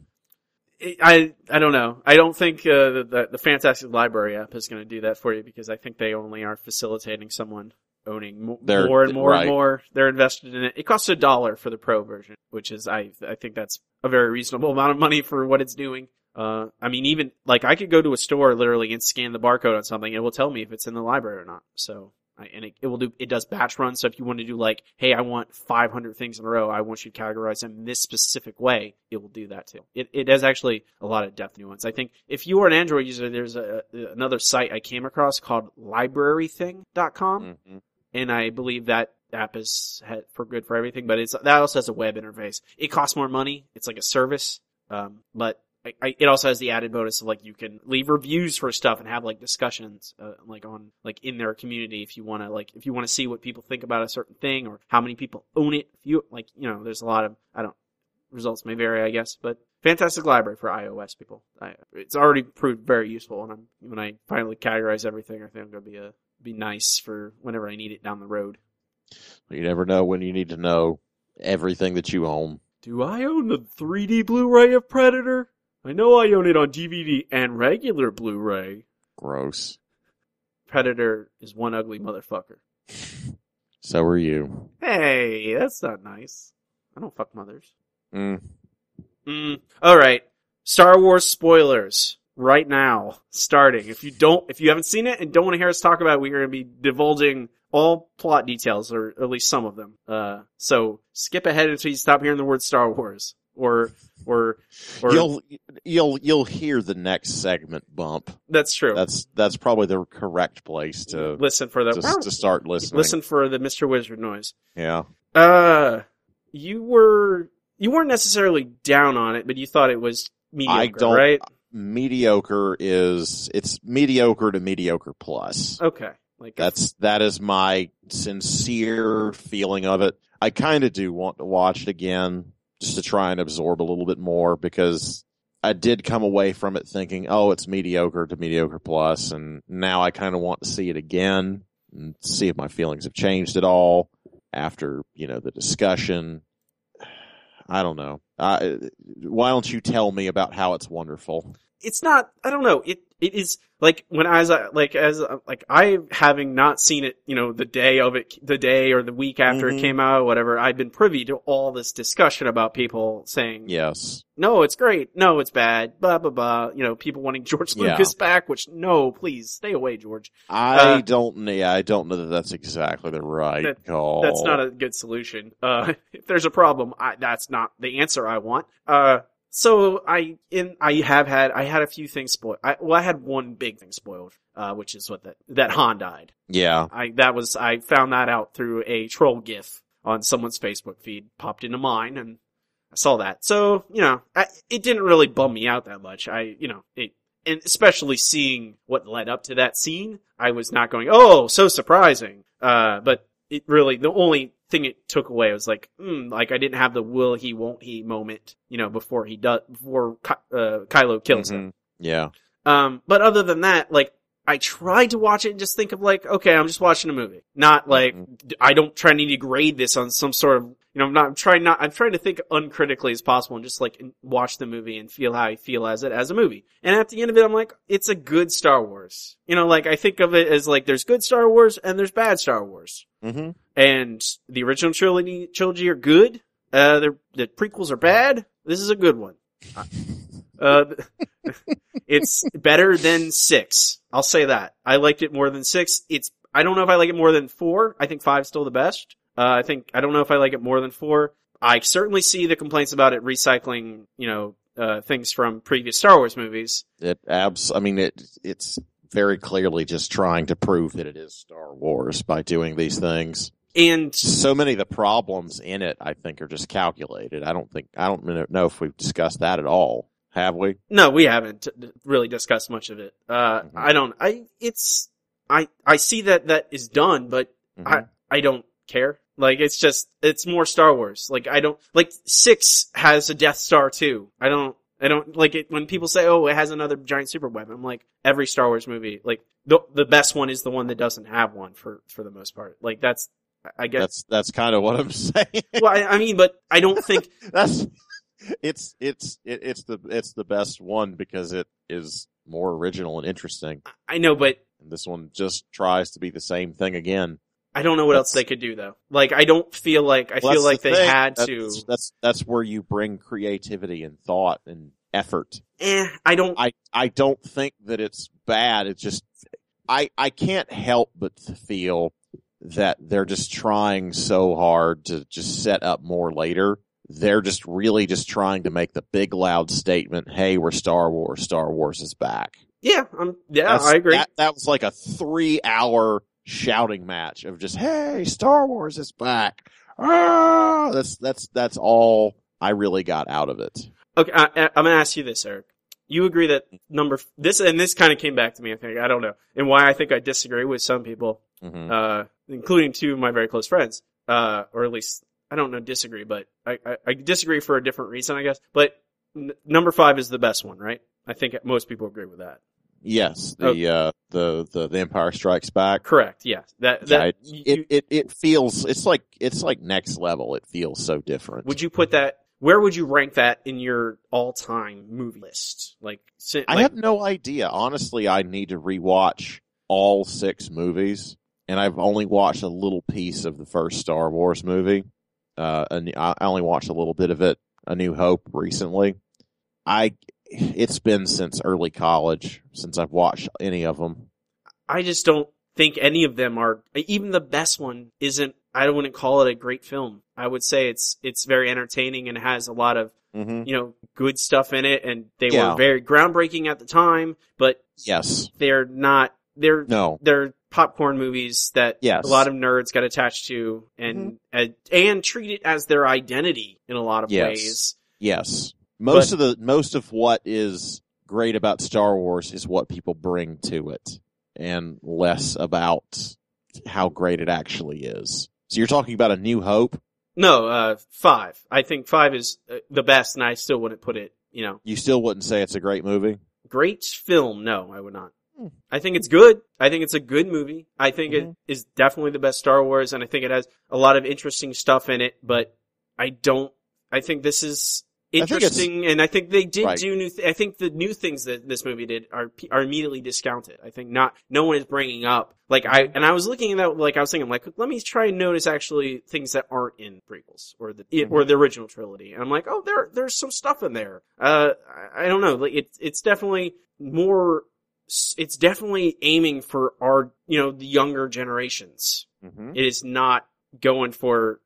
I I don't know. I don't think uh, the the Fantastic Library app is going to do that for you because I think they only are facilitating someone owning mo- They're- more and more right. and more. They're invested in it. It costs a dollar for the pro version, which is I I think that's a very reasonable amount of money for what it's doing. Uh, I mean, even like I could go to a store literally and scan the barcode on something, and it will tell me if it's in the library or not. So. And it, it will do, it does batch runs. So if you want to do like, hey, I want 500 things in a row. I want you to categorize them in this specific way. It will do that too. It, it has actually a lot of depth nuance. I think if you are an Android user, there's a, another site I came across called librarything.com. Mhm. And I believe that app is for good for everything, but it's, that also has a web interface. It costs more money. It's like a service. Um, but I, I, it also has the added bonus of like you can leave reviews for stuff and have like discussions uh, like on like in their community if you want to like if you want to see what people think about a certain thing or how many people own it. If you like, you know, there's a lot of I don't results may vary, I guess, but fantastic library for iOS people. I, it's already proved very useful, and I'm, when I finally categorize everything, I think it's gonna be a be nice for whenever I need it down the road. You never know when you need to know everything that you own. Do I own the 3D Blu-ray of Predator? I know I own it on DVD and regular Blu-ray. Gross. Predator is one ugly motherfucker. [laughs] So are you. Hey, that's not nice. I don't fuck mothers. Mm. Mm. All right. Star Wars spoilers right now, starting. If you don't, if you haven't seen it and don't want to hear us talk about it, we're going to be divulging all plot details, or at least some of them. Uh, so skip ahead until you stop hearing the word Star Wars, or, or, or You'll you'll you'll hear the next segment bump. that's true. That's that's probably the correct place to listen for the to, to start listening. listen for the Mr. Wizard noise. Yeah. Uh, you were you weren't necessarily down on it, but you thought it was mediocre, don't- right? Mediocre is it's mediocre to mediocre plus. Okay, like That's that is my sincere feeling of it. I kind of do want to watch it again just to try and absorb a little bit more because I did come away from it thinking, oh, it's mediocre to mediocre plus, and now I kind of want to see it again and see if my feelings have changed at all after you know the discussion. I don't know. I, why don't you tell me about how it's wonderful? it's not i don't know it it is like when as i like as like i having not seen it you know the day of it the day or the week after Mhm. it came out whatever i've been privy to all this discussion about people saying Yes. no it's great no it's bad blah blah blah you know people wanting [laughs] george Yeah. lucas back which no please stay away george I Uh, don't. Yeah, I don't know that that's exactly the right That- call. that's not a good solution. Uh, [laughs] if there's a problem, I, that's not the answer I want. Uh, so I, in, I have had, I had a few things spoiled. I, well, I had one big thing spoiled, uh, which is what that, that Han died. Yeah. I, that was, I found that out through a troll gif on someone's Facebook feed, popped into mine, and I saw that. So, you know, I, it didn't really bum me out that much. I, you know, it, and especially seeing what led up to that scene, I was not going, oh, so surprising. Uh, but it really, the only thing it took away was like, hmm, like I didn't have the will he, won't he moment, you know, before he does, before Ky- uh, Kylo kills him. Mhm. Yeah. Um, but other than that, like, I tried to watch it and just think of like, okay, I'm just watching a movie. Not like, I don't try to grade this on some sort of, you know, I'm not, I'm trying not, I'm trying to think uncritically as possible and just like watch the movie and feel how I feel as it as a movie. And at the end of it, I'm like, it's a good Star Wars. You know, like I think of it as like, there's good Star Wars and there's bad Star Wars. Hmm And the original trilogy, trilogy are good. Uh, the, the prequels are bad. This is a good one. [laughs] Uh, it's better than six. I'll say that. I liked it more than six. It's, I don't know if I like it more than four. I think five's still the best. Uh, I think, I don't know if I like it more than four. I certainly see the complaints about it recycling, you know, uh, things from previous Star Wars movies. It abs. I mean, it. It's very clearly just trying to prove that it is Star Wars by doing these things. And So many of the problems in it, I think, are just calculated. I don't think. I don't know if we've discussed that at all. Have we? No, we haven't really discussed much of it. Uh, Mhm. I don't, I, it's, I, I see that that is done, but Mhm. I, I don't care. Like, it's just, it's more Star Wars. Like, I don't, like, six has a Death Star too. I don't, I don't, like it, when people say, oh, it has another giant super weapon, I'm like, every Star Wars movie, like, the, the best one is the one that doesn't have one for, for the most part. Like, that's, I guess, That's that's kind of what I'm [laughs] saying. well, I, I mean, but I don't think, [laughs] that's it's it's it, it's the it's the best one because it is more original and interesting. I know, but And this one just tries to be the same thing again. I don't know what else they could do though. Like, I don't feel like, I Well, feel like the they thing. had that's, to, That's that's where you bring creativity and thought and effort. eh, I don't, I I don't think that it's bad. It's just I I can't help but feel that they're just trying so hard to just set up more later. They're just really just trying to make the big loud statement, "Hey, we're Star Wars. Star Wars is back." yeah, I'm, yeah, That's- I agree. That, that was like a three hour shouting match of just, "Hey, Star Wars is back." Ah, that's that's that's all I really got out of it. Okay, I, I- I'm gonna ask you this, Eric. You agree that number f- this and this kind of came back to me. I think I don't know, and why I think I disagree with some people, hmm uh, including two of my very close friends, uh, or at least I don't know disagree, but I, I, I disagree for a different reason, I guess. But n- number five is the best one, right? I think most people agree with that. Yes, the Okay. uh, the the the Empire Strikes Back. Correct. Yes, That Yeah, it, you- it, it feels it's like it's like next level. It feels so different. would you put that? where would you rank that in your all-time movie list? Like, si- I have no idea. Honestly, I need to rewatch all six movies, and I've only watched a little piece of the first Star Wars movie. Uh, and I I only watched a little bit of it, A New Hope, recently. I, it's been since early college since I've watched any of them. I just don't think any of them are. Even the best one isn't. I wouldn't call it a great film. I would say it's it's very entertaining and has a lot of Mm-hmm. you know good stuff in it, and they Yeah. were very groundbreaking at the time. But Yes. they're not. They're No. they're popcorn movies that Yes. a lot of nerds got attached to and and, and treat it as their identity in a lot of Yes. ways. Yes. Most of the most of what is great about Star Wars is what people bring to it and less about how great it actually is. So you're talking about a new hope? No, uh, five. I think five is uh, the best, and I still wouldn't put it. You know, You still wouldn't say it's a great movie? great film. No, I would not. Hmm. I think it's good. I think it's a good movie. I think Mhm. it is definitely the best Star Wars, and I think it has a lot of interesting stuff in it. But I don't. I think this is interesting, and I think they did Right. do new. Th- I think the new things that this movie did are are immediately discounted. I think not. No one is bringing up like I and I was looking at that like I was thinking like let me try and notice actually things that aren't in prequels or the Mm-hmm. or the original trilogy, and I'm like oh there there's some stuff in there. Uh, I, I don't know. Like it's it's definitely more. It's definitely aiming for our you know the younger generations. Mm-hmm. It is not going for,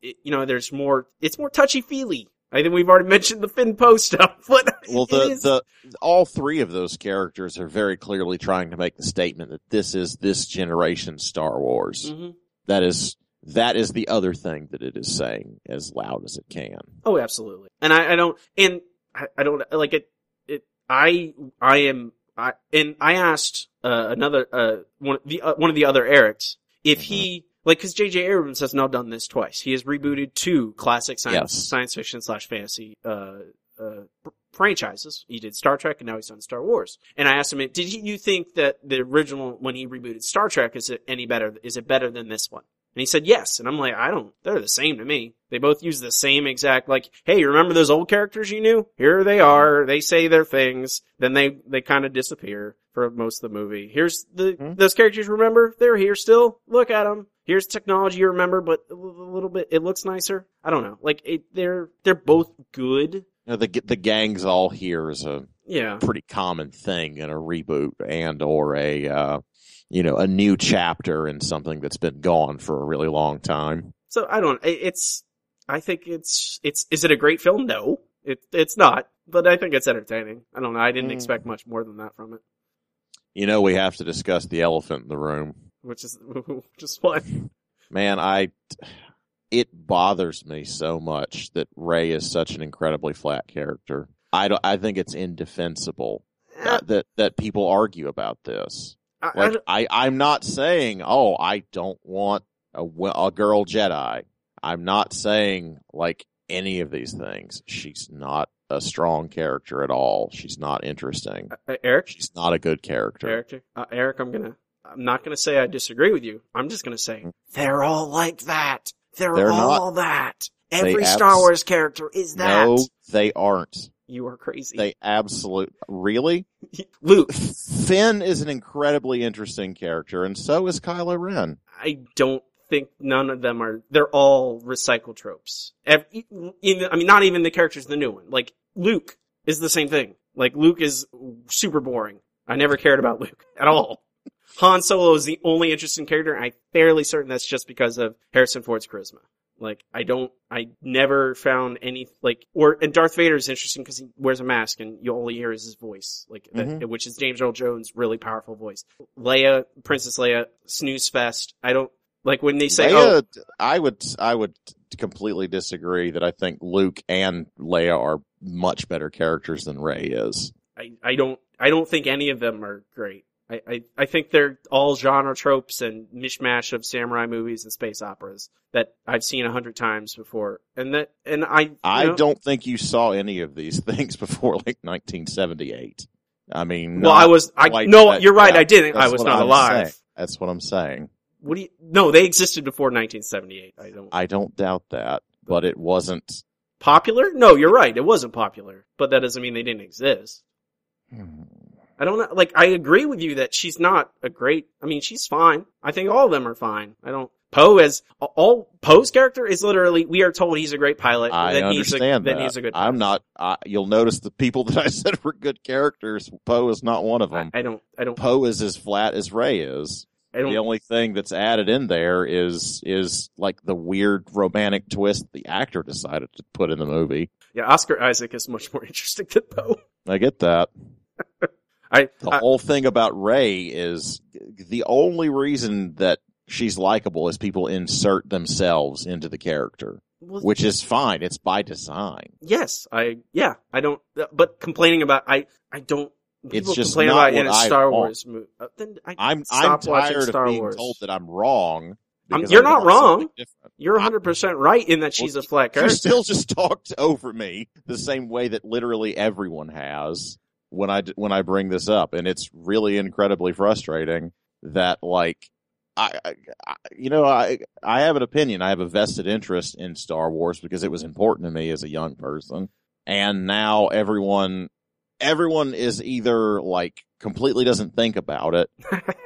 you know, there's more, it's more touchy feely. I think we've already mentioned the Finn Post stuff, [laughs] but Well, the, is- the all three of those characters are very clearly trying to make the statement that this is this generation Star Wars. Mhm. That is that is the other thing that it is saying as loud as it can. Oh, absolutely. And I, I don't, and I, I don't, like it, it, I, I am, I, and I asked, uh, another, uh, one, the, uh, one of the other Erics if Mm-hmm. he, like, cause J.J. Abrams has now done this twice. He has rebooted two classic science, Yes. science fiction slash fantasy, uh, uh, franchises. He did Star Trek and now he's done Star Wars. And I asked him, did he, you think that the original, when he rebooted Star Trek, is it any better, is it better than this one? And he said yes. And I'm like, I don't, they're the same to me. They both use the same exact, like, hey, you remember those old characters you knew? Here they are. They say their things. Then they, they kind of disappear for most of the movie. Here's the, Hmm. those characters you remember? They're here still. Look at them. Here's technology you remember, but a little bit, it looks nicer. I don't know. Like, it, they're, they're both good. You know, the the gang's all here is a Yeah. pretty common thing in a reboot and or a uh, you know a new chapter in something that's been gone for a really long time. So I don't. It's. I think it's. It's. Is it a great film? No, it. It's not. But I think it's entertaining. I don't know. I didn't Mm. expect much more than that from it. You know, we have to discuss the elephant in the room. Which is [laughs] just what. Man, I it bothers me so much that Rey is such an incredibly flat character. I don't, I think it's indefensible uh, that that people argue about this. I, I Like don't- I, I'm not saying, oh, I don't want a, a girl Jedi. I'm not saying like any of these things. She's not a strong character at all. She's not interesting. uh, Eric. She's not a good character. Eric. Uh, Eric. I'm gonna. I'm not gonna say I disagree with you. I'm just gonna say they're all like that. They're, They're all that. Every abs- Star Wars character is that. No, they aren't. You are crazy. They absolute really. [laughs] Luke. Finn is an incredibly interesting character, and so is Kylo Ren. I don't think none of them are. They're all recycled tropes. Ev- even, I mean, not even the characters in the new one. Like Luke is the same thing. Like Luke is super boring. I never cared about Luke [laughs] at all. Han Solo is the only interesting character. And I'm fairly certain that's just because of Harrison Ford's charisma. Like I don't, I never found any like or and Darth Vader is interesting because he wears a mask and you only hear is his voice, like that- Mhm. which is James Earl Jones' really powerful voice. Leia, Princess Leia, snooze fest. I don't like when they say, "Oh, I would I would completely disagree that I think Luke and Leia are much better characters than Rey is. I, I don't I don't think any of them are great. I, I, I think they're all genre tropes and mishmash of samurai movies and space operas that I've seen a hundred times before. And that and I I know- don't think you saw any of these [laughs] things before like 1978. I mean, Well, I was I no, you're right. yeah, I didn't. I was not I'm alive. saying. That's what I'm saying. What do you? No, they existed before 1978. I don't. I don't doubt that, but it wasn't popular? No, you're right. It wasn't popular, but that doesn't mean they didn't exist. Hmm. I don't know. Like, I agree with you that she's not a great. I mean, she's fine. I think all of them are fine. I don't. Poe as all Poe's character is literally we are told he's a great pilot. I then he's a, understand then that. he's a good. I'm not. I, you'll notice the people [laughs] that I said were good characters. Poe is not one of I, them. I don't. I don't. Poe is as flat as Rey is. The only thing that's added in there is is like the weird romantic twist the actor decided to put in the movie. Yeah, Oscar Isaac is much more [laughs] interesting than Poe. I get that. [laughs] I, The I whole thing about Rey is the only reason that she's likable is people insert themselves into the character, well, which is fine. It's by design. yes, I yeah, I don't. But complaining about I I don't. It's just not about it in a what I Star. Wars movie. Uh, then I, I'm Stop I'm tired Star of being Wars. told that I'm wrong. I'm- you're not wrong. you're 100 percent right in that she's Well, a flat character. You still just talked over me the same way that literally everyone has when I when I bring this up, and it's really incredibly frustrating that like I I- you know I I have an opinion. I have a vested interest in Star Wars because it was important to me as a young person, and now everyone everyone is either like completely doesn't think about it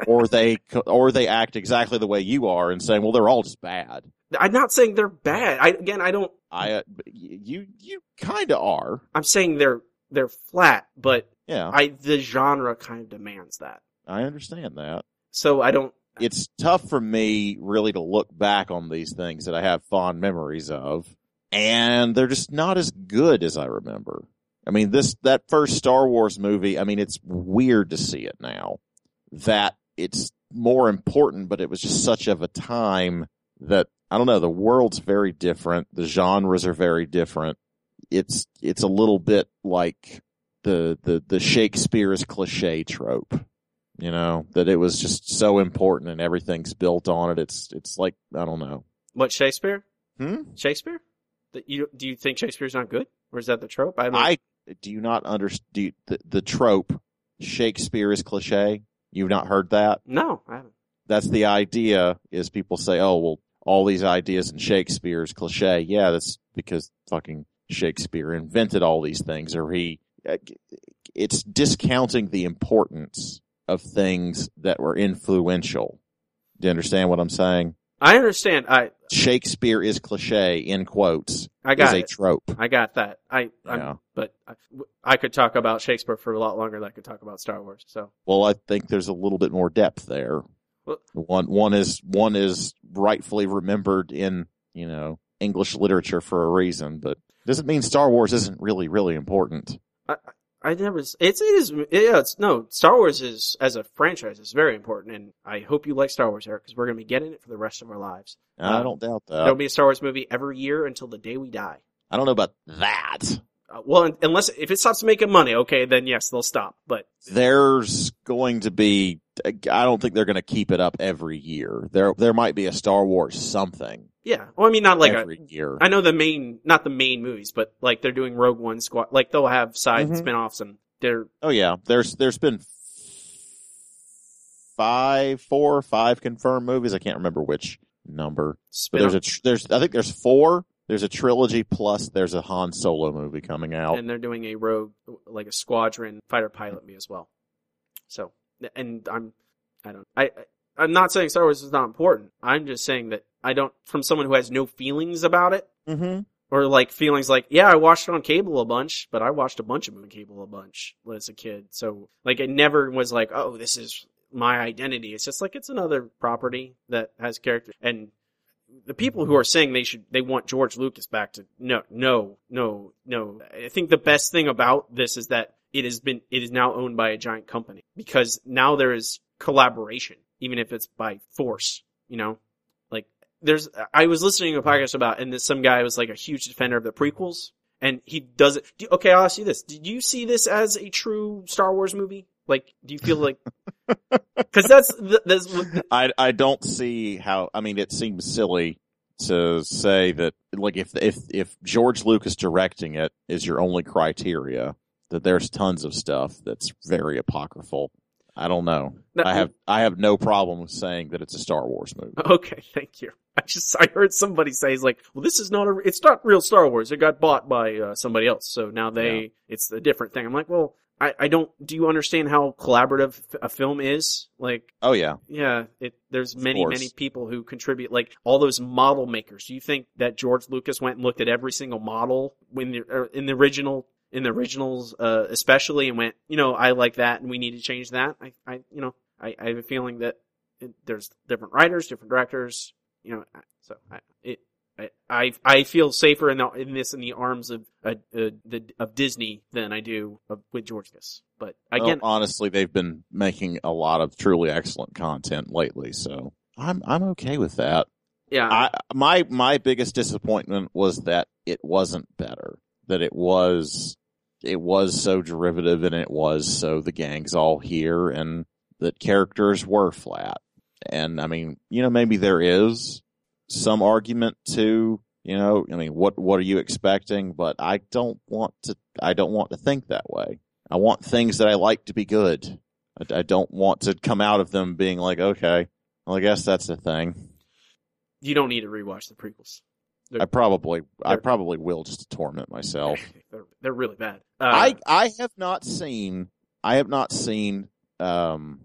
or they [laughs] or they act exactly the way you are and saying well they're all just bad I'm not saying they're bad. I again, I don't. I uh, you you kind of are. I'm saying they're they're flat, but Yeah, I the genre kind of demands that. I understand that. So I don't. It's tough for me really to look back on these things that I have fond memories of, and they're just not as good as I remember. I mean, this that first Star Wars movie. I mean, it's weird to see it now that it's more important, but it was just such of a time that I don't know. The world's very different. The genres are very different. It's it's a little bit like the the the Shakespeare's cliche trope. You know that it was just so important and everything's built on it. It's it's like I don't know. What Shakespeare? Hmm? Shakespeare? That you do you think Shakespeare's not good, or is that the trope? I don't. I do you not understand the, the trope? Shakespeare is cliche. You've not heard that? no, I haven't. That's the idea. Is people say, "Oh, well, all these ideas in Shakespeare is cliche." Yeah, that's because fucking Shakespeare invented all these things, or he. It's discounting the importance of things that were influential. Do you understand what I'm saying? I understand. I Shakespeare is cliche in quotes I is got a it. trope. I got that. I, Yeah. but I, I could talk about Shakespeare for a lot longer than I could talk about Star Wars. So Well, I think there's a little bit more depth there. Well- One one is one is rightfully remembered in you know English literature for a reason, but doesn't mean Star Wars isn't really really important. I never. It's it is yeah. It's no Star Wars is as a franchise is very important, and I hope you like Star Wars, Eric, because we're gonna be getting it for the rest of our lives. I Uh, don't doubt that. There'll be a Star Wars movie every year until the day we die. I don't know about that. Uh, well, unless if it stops making money, okay, then yes, they'll stop. But There's going to be. I don't think they're going to keep it up every year. There there might be a Star Wars something yeah, well, I mean, not like a, every year. I know the main, not the main movies, but like they're doing Rogue One squad, like they'll have side Mhm. spin-offs and they're Oh yeah, there's there's been five, four, five confirmed movies. I can't remember which number. But there's a tr- there's I think there's four. There's a trilogy plus there's a Han Solo movie coming out. and they're doing a Rogue, like a squadron fighter pilot movie as well. So, and I'm, I don't, I, I- I'm not saying Star Wars is not important. I'm just saying that I don't, from someone who has no feelings about it, Mm-hmm. or like feelings like, yeah, I watched it on cable a bunch, but I watched a bunch of them on cable a bunch as a kid. So like it never was like, oh, this is my identity. It's just like it's another property that has character. And the people who are saying they should, they want George Lucas back to no, no, no, no. I think the best thing about this is that it has been, it is now owned by a giant company because now there is collaboration, even if it's by force, you know, there's I was listening to a podcast about and this some guy was like a huge defender of the prequels and he does it do, okay I'll ask you this did you see this as a true Star Wars movie like do you feel like [laughs] cuz that's the- that's I I don't see how. I mean, it seems silly to say that like if if if George Lucas directing it is your only criteria, that there's tons of stuff that's very apocryphal. I don't know. I have I have no problem with saying that it's a Star Wars movie. [laughs] okay thank you [laughs] I just I heard somebody say he's like, well, this is not a, it's not real Star Wars. It got bought by uh, somebody else, so now they Yeah. it's a different thing. I'm like, well, I I don't. Do you understand how collaborative a film is? Like, Oh yeah. yeah, it there's Of many course. many people who contribute. Like all those model makers. Do you think that George Lucas went and looked at every single model when the in the original in the originals, uh, especially, and went, you know, I like that, and we need to change that. I I you know I I have a feeling that it, there's different writers, different directors, you know, so I, it, I, I, feel safer in, the, in this in the arms of, uh, uh, the, of Disney than I do of, with George Lucas. But again, Well, honestly, they've been making a lot of truly excellent content lately, so I'm I'm okay with that. yeah, I my my biggest disappointment was that it wasn't better. That it was it was so derivative and it was so the gang's all here and that characters were flat. And I mean, you know, maybe there is some argument to, you know, I mean, what what are you expecting? But I don't want to I don't want to think that way. I want things that I like to be good. I, I don't want to come out of them being like, okay, well, I guess that's the thing. you don't need to rewatch the prequels. They're, I probably, I probably will just to torment myself. [laughs] they're, they're really bad. Uh, I, I have not seen, I have not seen, um,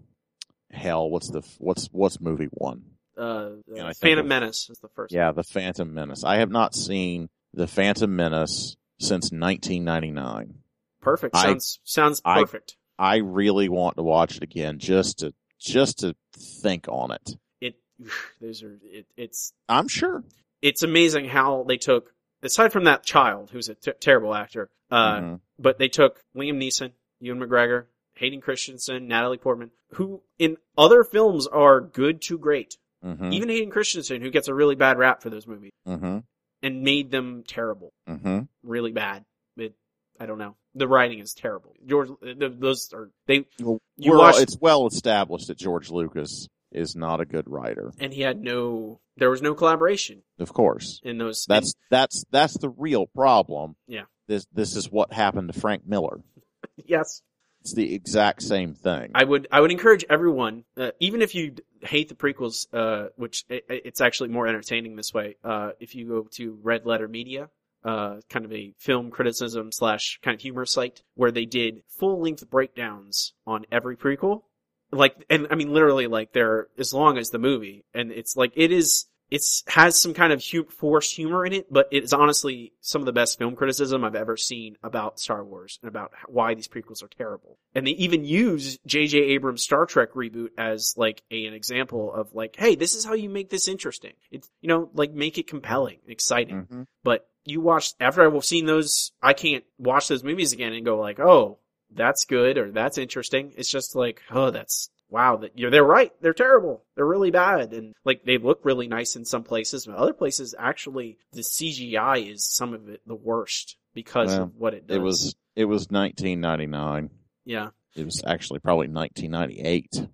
hell, what's the, what's, what's movie one? uh, uh, Phantom Menace is the first. Yeah, the Phantom Menace. I have not seen the Phantom Menace since 1999. perfect. I- Sounds sounds perfect. I really want to watch it again just to, just to think on it. it [sighs] those are it, it's I'm sure. it's amazing how they took aside from that child who's a t- terrible actor. Uh, Mhm. but they took Liam Neeson, Ewan McGregor, Hayden Christensen, Natalie Portman, who in other films are good to great. Mhm. Even Hayden Christensen, who gets a really bad rap for those movies, Mhm. and made them terrible, Mhm. really bad. It, I don't know. The writing is terrible. George, th- those are they. Well, watched- it's well established that George Lucas is not a good writer. And he had no. There was no collaboration Of course. in those. That's that's that's the real problem. Yeah. This this is what happened to Frank Miller. [laughs] yes. It's the exact same thing. I would I would encourage everyone, uh, even if you hate the prequels, uh, which i i- it's actually more entertaining this way. Uh, if you go to Red Letter Media, uh, kind of a film criticism slash kind of humor site where they did full length breakdowns on every prequel, like and I mean literally like they're as long as the movie, and it's like it is. It's has some kind of hu- forced humor in it, but it's honestly some of the best film criticism I've ever seen about Star Wars and about why these prequels are terrible. And they even use J.J. Abrams' Star Trek reboot as like a, an example of like, hey, this is how you make this interesting. It's you know like make it compelling, exciting. Mhm. But you watch after I've seen those, I can't watch those movies again and go like, oh, that's good or that's interesting. It's just like, oh, that's wow. That you're they're right. They're terrible. They're really bad, and like they look really nice in some places, but other places actually the CGI is some of it the worst because Well, of what it does. it was it was 1999. yeah, It was actually probably 1998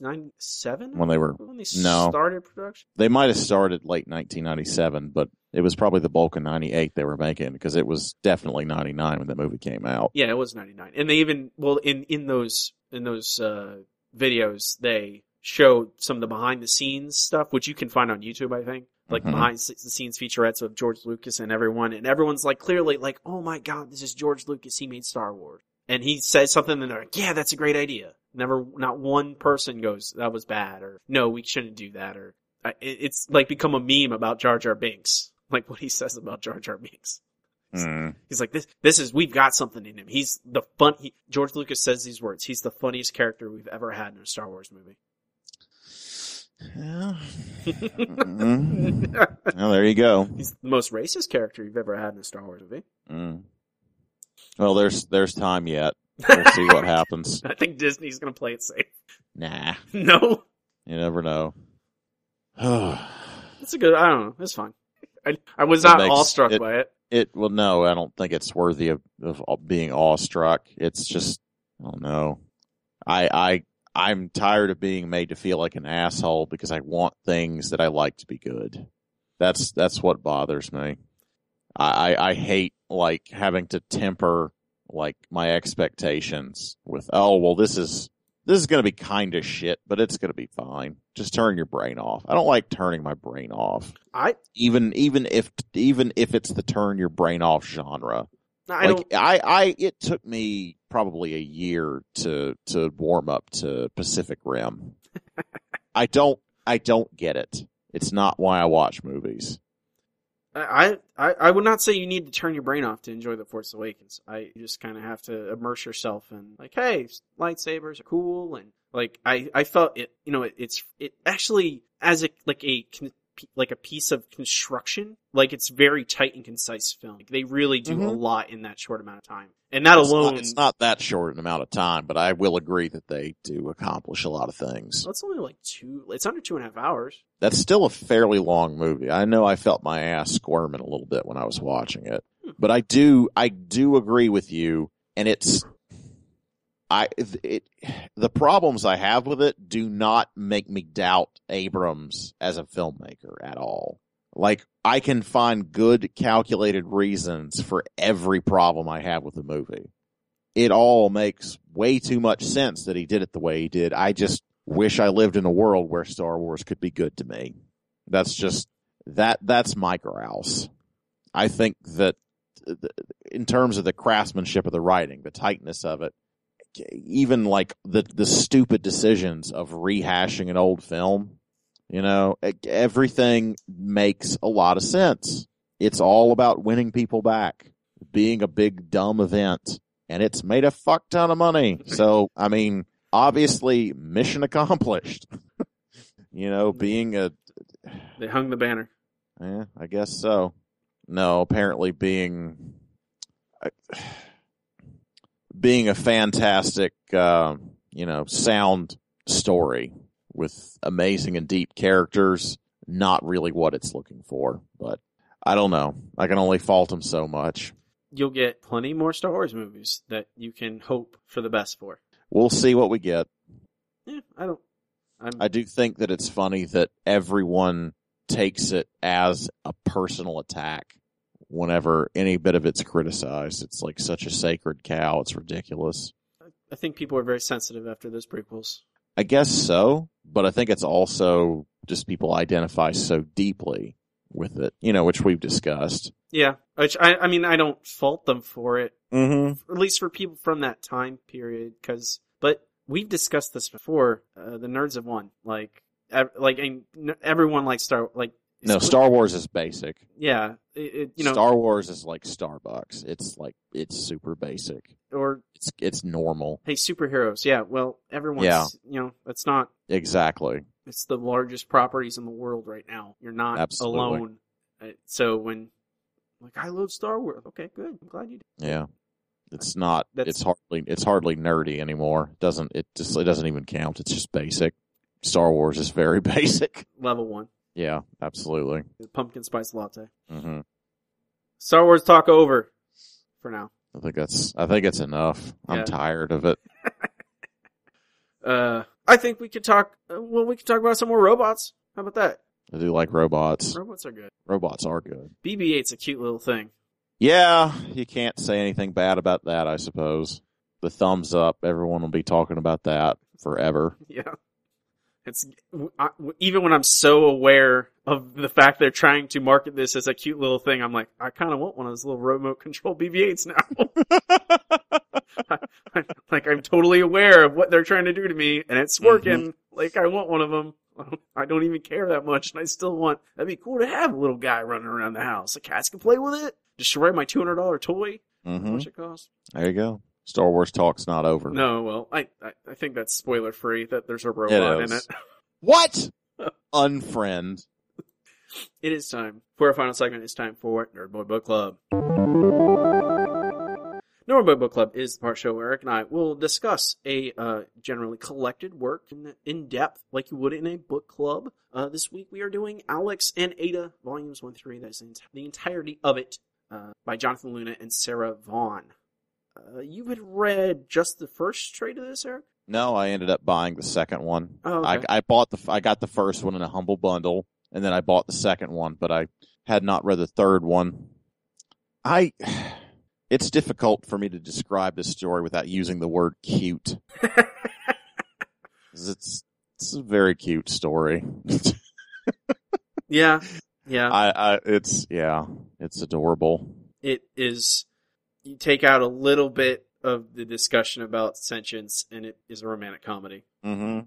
ninety seven when they were. when they No. started production. They might have started late 1997, but it was probably the bulk of 98 they were making because it was definitely 99 when the movie came out. Yeah, it was 99. And they even, well, in, in those, in those, uh, videos, they show some of the behind the scenes stuff, which you can find on YouTube, I think. Like Mhm. behind the scenes featurettes of George Lucas and everyone. And everyone's like clearly like, oh my god, this is George Lucas. He made Star Wars. And he says something and they're like, yeah, that's a great idea. Never, not one person goes, that was bad or no, we shouldn't do that or it's like become a meme about Jar Jar Binks. Like what he says about Jar Jar Binks. Mm. He's like this. This is we've got something in him. He's the fun. He, George Lucas says these words. He's the funniest character we've ever had in a Star Wars movie. Yeah. Mm. [laughs] well, there you go. He's the most racist character you've ever had in a Star Wars movie. Mm. Well, there's there's time yet. We'll see what [laughs] happens. I think Disney's gonna play it safe. Nah, [laughs] no, you never know. [sighs] it's a good. I don't know. It's fine. I I was It not makes- awestruck it- by it. It well, no, I don't think it's worthy of, of being awestruck. It's just, I don't know. I I I'm tired of being made to feel like an asshole because I want things that I like to be good. That's that's what bothers me. I I, I hate like having to temper like my expectations with oh well this is this is going to be kind of shit, but it's going to be fine. Just turn your brain off. I don't like turning my brain off, I even even if even if it's the turn your brain off genre. I like don't. I, I, it took me probably a year to to warm up to Pacific Rim. [laughs] I don't, I don't get it. It's not why I watch movies. I, I I would not say you need to turn your brain off to enjoy the Force Awakens. I just kind of have to immerse yourself in like, hey, lightsabers are cool, and like I I felt it. You know, it, it's it actually as a like a like a piece of construction. Like it's very tight and concise film. Like, they really do a Mhm. lot in that short amount of time, and that It's alone. not, it's not that short an amount of time, but I will agree that they do accomplish a lot of things. It's only like two. It's under two and a half hours. That's still a fairly long movie. I know I felt my ass squirming a little bit when I was watching it, Hmm. but I do, I do agree with you. And it's, I, it, the problems I have with it do not make me doubt Abrams as a filmmaker at all. Like I can find good calculated reasons for every problem I have with the movie. It all makes way too much sense that he did it the way he did. I just wish I lived in a world where Star Wars could be good to me. That's just that that's my grouse. I think that in terms of the craftsmanship of the writing, the tightness of it, even like the the stupid decisions of rehashing an old film, you know, everything makes a lot of sense. It's all about winning people back, being a big dumb event, and it's made a fuck ton of money. So, I mean, obviously mission accomplished. [laughs] you know, being a They hung the banner. yeah, I guess so. No, apparently being being a fantastic, uh, you know, sound story with amazing and deep characters. Not really what it's looking for, but I don't know. I can only fault him so much. You'll get plenty more Star Wars movies that you can hope for the best for. We'll see what we get. Yeah, I don't. I'm, I do think that it's funny that everyone takes it as a personal attack whenever any bit of it's criticized. It's like such a sacred cow. It's ridiculous. I think people are very sensitive after those prequels. I guess so, but I think it's also just people identify so deeply with it, you know, which we've discussed. Yeah, which I, I mean, I don't fault them for it, Mm-hmm. at least for people from that time period. Because, but we've discussed this before. Uh, the nerds have won. Like, ev- like and everyone likes Star. Like, No, Star Wars is basic. Yeah, it, it, you know, Star Wars is like Starbucks. It's like it's super basic. or It's it's normal. hey, superheroes. Yeah, well, everyone's. Yeah. You know, that's not. Exactly. It's the largest properties in the world right now. You're not Absolutely. alone. Uh, So when, like, I love Star Wars. Okay, good. I'm glad you did. Yeah. It's not That's- it's hardly it's hardly nerdy anymore. It doesn't it just it doesn't even count. It's just basic. Star Wars is very [laughs] basic. Level one, Yeah, absolutely. pumpkin spice latte. hmm Star Wars talk over for now. I think that's I think it's enough. I'm Yeah. tired of it. [laughs] Uh, I think we could talk. Uh, well, we could talk about some more robots. How about that? I do like robots. Robots are good. Robots are good. BB-8's a cute little thing. Yeah, you can't say anything bad about that, I suppose. The thumbs up, everyone will be talking about that forever. [laughs] Yeah. It's I, even when I'm so aware of the fact they're trying to market this as a cute little thing, I'm like, I kind of want one of those little remote control [laughs] BB-8s now. [laughs] like I'm totally aware of what they're trying to do to me, and it's working. Like I want one of them. [laughs] I don't even care that much, and I still want. That'd be cool to have a little guy running around the house. The cats can play with it. Destroy my two hundred dollar toy. How hmm much it costs? There you go. Star Wars talk's not over. No, well, I, I I think that's spoiler free. That there's a robot in it. [laughs] What? [laughs] Unfriend. It is time for our final segment. It's time for Nerd Boy Book Club. Nerd Boy Book Club is the part show where Eric and I will discuss a uh, generally collected work in, in depth, like you would in a book club. Uh, this week we are doing Alex and Ada, volumes one three. That's the, the entirety of it uh, by Jonathan Luna and Sarah Vaughn. Uh, you had read just the first trade of this, Eric? No, I ended up buying the second one. Oh, okay. I, I bought the I got the first one in a humble bundle, and then I bought the second one, but I had not read the third one. I [sighs] it's difficult for me to describe this story without using the word cute. [laughs] It's it's a very cute story. [laughs] Yeah, yeah. I, I it's yeah, it's adorable. it is you take out a little bit of the discussion about sentience and it is a romantic comedy hmm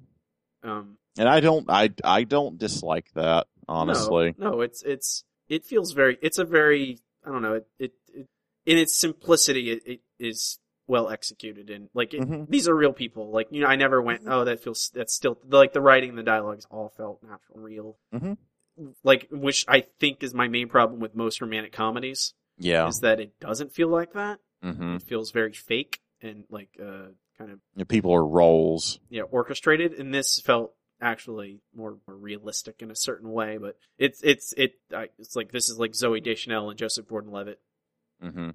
um And I don't I I don't dislike that honestly. no, no it's it's it feels very it's a very i don't know it, it, it in its simplicity it, it is well executed and like it, Mhm. these are real people like you know i never went oh that feels that's still like the writing and the dialogues all felt natural real Mhm. like which i think is my main problem with most romantic comedies Yeah. is that it doesn't feel like that hmm it feels very fake and like uh kind of People are roles. yeah orchestrated and this felt actually more, more realistic in a certain way but it's it's it I, it's like this is like zooey deschanel and joseph gordon-levitt hmm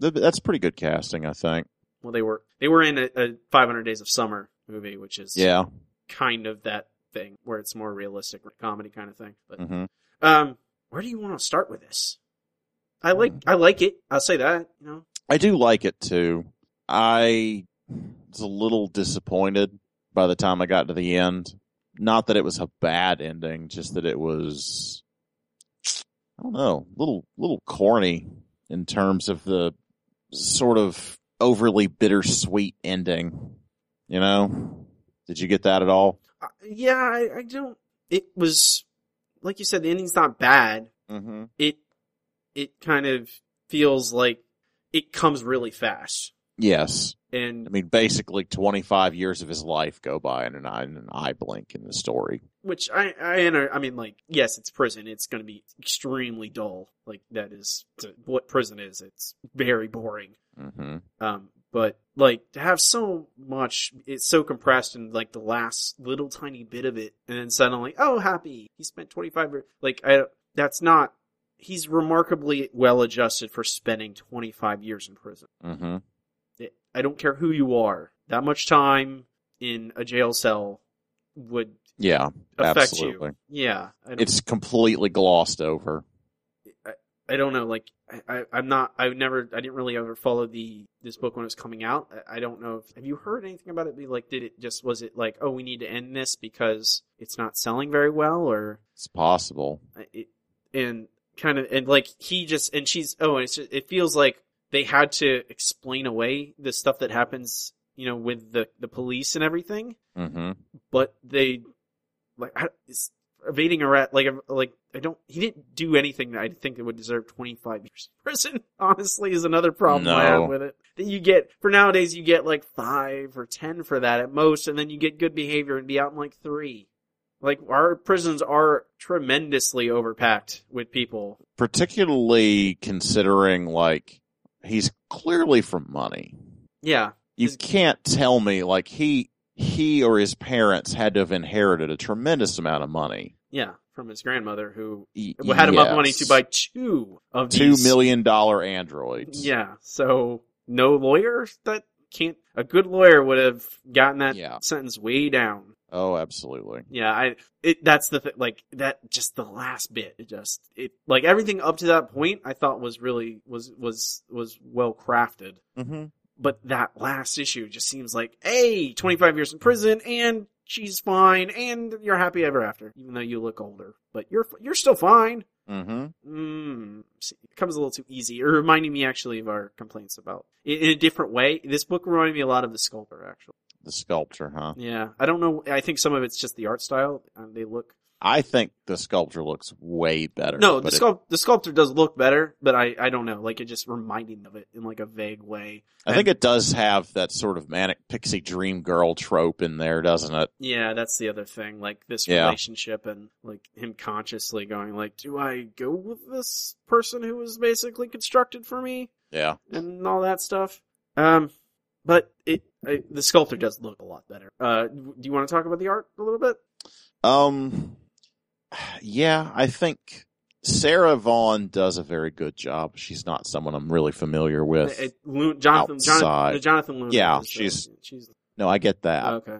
That's pretty good casting, I think. well they were they were in a, a 500 days of summer movie which is Yeah. kind of that thing where it's more realistic comedy kind of thing but hmm um where do you want to start with this i like i like it i'll say that you know I do like it too. I was a little disappointed by the time I got to the end. Not that it was a bad ending, just that it was I don't know, little little corny in terms of the sort of overly bittersweet ending. You know? Did you get that at all? Uh, yeah I, I don't it was like you said the ending's not bad Mm-hmm. it it kind of feels like it comes really fast. Yes. and I mean, basically, 25 years of his life go by in an eye, in an eye blink in the story. which I I I mean like yes it's prison. It's going to be extremely dull. Like that is what prison is it's very boring. Hmm um but like to have so much it's so compressed in like the last little tiny bit of it and then suddenly oh happy he spent 25 years like I that's not he's remarkably well adjusted for spending 25 years in prison hmm it, I don't care who you are. That much time in a jail cell would Yeah, affect absolutely. you. Yeah, I It's completely glossed over. I don't know. Like I, I, I'm not. I never. I didn't really ever follow the this book when it was coming out. I, I don't know. If, have you heard anything about it? Like, did it just was it like, oh, we need to end this because it's not selling very well, or It's possible. it, and kind of and like he just and she's oh, and it's just, it feels like they had to explain away the stuff that happens, you know, with the the police and everything. hmm but they like I, evading arrest like like I don't he didn't do anything that I think that would deserve 25 years in prison [laughs] honestly is another problem I have with it. That you get for nowadays you get like 5 or 10 for that at most and then you get good behavior and be out in like 3 like our prisons are tremendously overpacked with people Particularly considering, like, he's clearly from money. yeah You His- can't tell me, like, he he or his parents had to have inherited a tremendous amount of money. yeah from his grandmother who had enough money to buy two of two these million dollar androids. Yeah. So no lawyer that can't. A good lawyer would have gotten that Yeah. sentence way down. Oh, absolutely. Yeah. I. It. That's the thing. Like that. Just the last bit. It just. It. Like everything up to that point, I thought was really was was was well crafted. hmm But that last issue just seems like, hey, twenty five years in prison and. She's fine, and you're happy ever after, even though you look older. But you're you're still fine. hmm Mm, see, comes a little too easy. It reminding me actually of our complaints about in, in a different way. This book reminded me a lot of the sculptor, actually. The sculptor, huh? Yeah, I don't know. I think some of it's just the art style. Um, they look I think the sculptor looks way better. no, the but it- sculpt the sculptor does look better, but I I don't know. Like it just reminding of it in like a vague way. I think it does have that sort of manic pixie dream girl trope in there, doesn't it? Yeah, that's the other thing. Like this Yeah. relationship and like him consciously going like, do I go with this person who was basically constructed for me? Yeah. and all that stuff. Um, but it, I, the sculptor does look a lot better. Uh, do you want to talk about the art a little bit? Um, yeah, I think Sarah Vaughn does a very good job. She's not someone I'm really familiar with. It- Jonathan, Jonathan, outside. Jonathan Luna. Yeah, is, uh, she's- she's no, I get that, okay.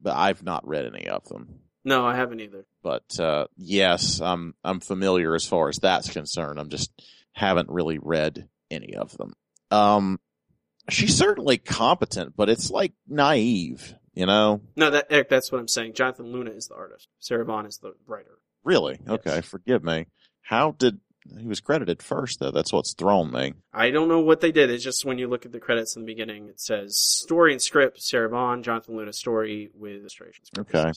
but I've not read any of them. No, I haven't either. But uh, yes, I'm I'm familiar as far as that's concerned. I'm just haven't really read any of them. Um, she's certainly competent, but it's like naive. You know? No, that Eric, that's what I'm saying. Jonathan Luna is the artist. Sarah Vaughn is the writer. Really? Okay, Yes. forgive me. How did he was credited first though? That's what's thrown me. I don't know what they did. It's just when you look at the credits in the beginning, it says story and script, Sarah Vaughn, Jonathan Luna story with illustrations. Okay.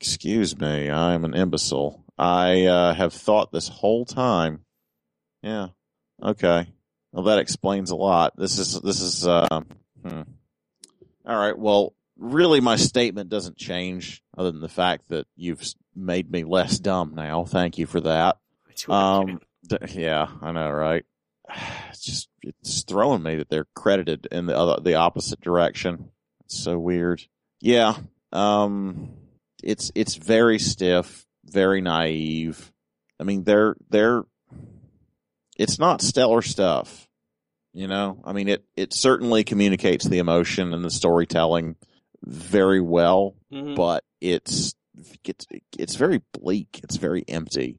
Excuse me, I'm an imbecile. I uh, have thought this whole time. Yeah. Okay. Well, that explains a lot. This is this is. Uh, hmm. All right. Well, really, my statement doesn't change, other than the fact that you've made me less dumb now. Thank you for that. I do what I Um, yeah, I know, right? [sighs] It's just it's throwing me that they're credited in the other the opposite direction. It's so weird. Yeah, um, it's it's very stiff, very naive. I mean, they're they're. It's not stellar stuff, you know. I mean, it it certainly communicates the emotion and the storytelling very well, Mhm. but it's it's it's very bleak. It's very empty.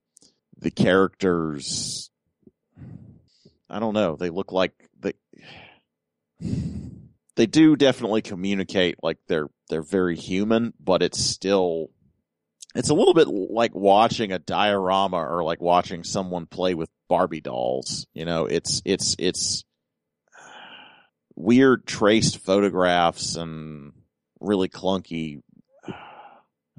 The characters, I don't know. They look like they they do definitely communicate like they're they're very human, but it's still it's a little bit like watching a diorama or like watching someone play with Barbie dolls. You know, it's it's it's weird traced photographs and really clunky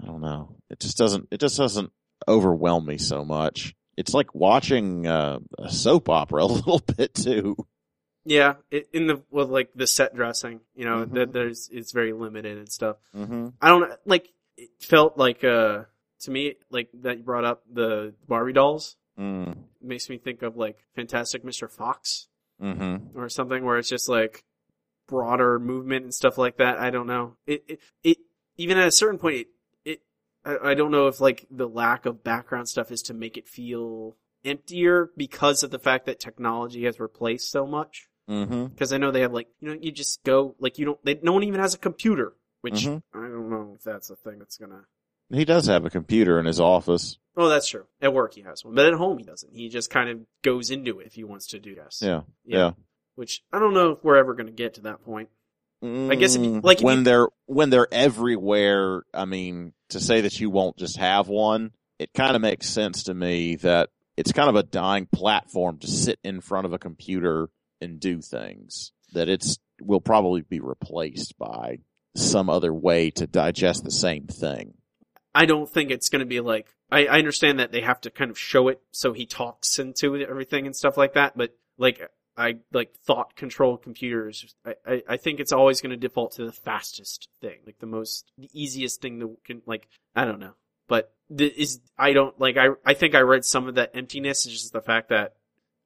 I don't know. It just doesn't. It just doesn't overwhelm me so much. It's like watching uh, a soap opera [laughs] a little bit too. Yeah, it, in the well, like the set dressing, you know, Mhm. that there's it's very limited and stuff. Mm-hmm. I don't like it felt like uh to me like that you brought up the Barbie dolls Mm. Makes me think of like Fantastic Mr. Fox Mm-hmm. or something where it's just like broader movement and stuff like that. I don't know. It it, it even at a certain point it I, I don't know if like the lack of background stuff is to make it feel emptier because of the fact that technology has replaced so much. Mm-hmm. Because I know they have like you know you just go like you don't they, no one even has a computer, which Mhm. I don't know if that's a thing that's gonna. He does have a computer in his office. Oh, that's true. At work he has one, but at home he doesn't. He just kind of goes into it if he wants to do this. Yeah. Yeah. Which I don't know if we're ever gonna get to that point. I guess if you- Mm, like, when you- they're when they're everywhere. I mean, to say that you won't just have one, it kind of makes sense to me that it's kind of a dying platform to sit in front of a computer and do things. That it's will probably be replaced by some other way to digest the same thing. I don't think it's going to be like I, I understand that they have to kind of show it so he talks into everything and stuff like that. But like I like thought control computers. I, I, I think it's always going to default to the fastest thing, like the most the easiest thing that can like I don't know. But the, is I don't like I I think I read some of that emptiness is just the fact that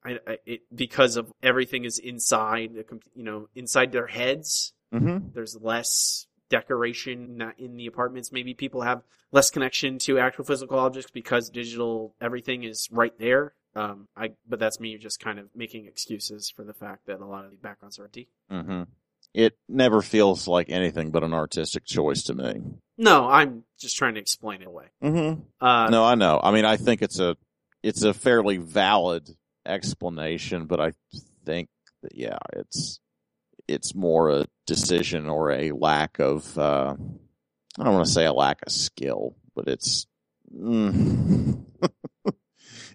I, I it because of everything is inside the you know inside their heads Mm-hmm. there's less decoration in the apartments. Maybe people have less connection to actual physical objects because digital everything is right there. Um, I but that's me just kind of making excuses for the fact that a lot of the backgrounds are empty. Mm-hmm. It never feels like anything but an artistic choice to me. No, I'm just trying to explain it away. Mm-hmm. Uh, No, I know. I mean, I think it's a it's a fairly valid explanation, but I think that yeah, it's it's more a decision or a lack of uh, I don't want to say a lack of skill, but it's mm, [laughs]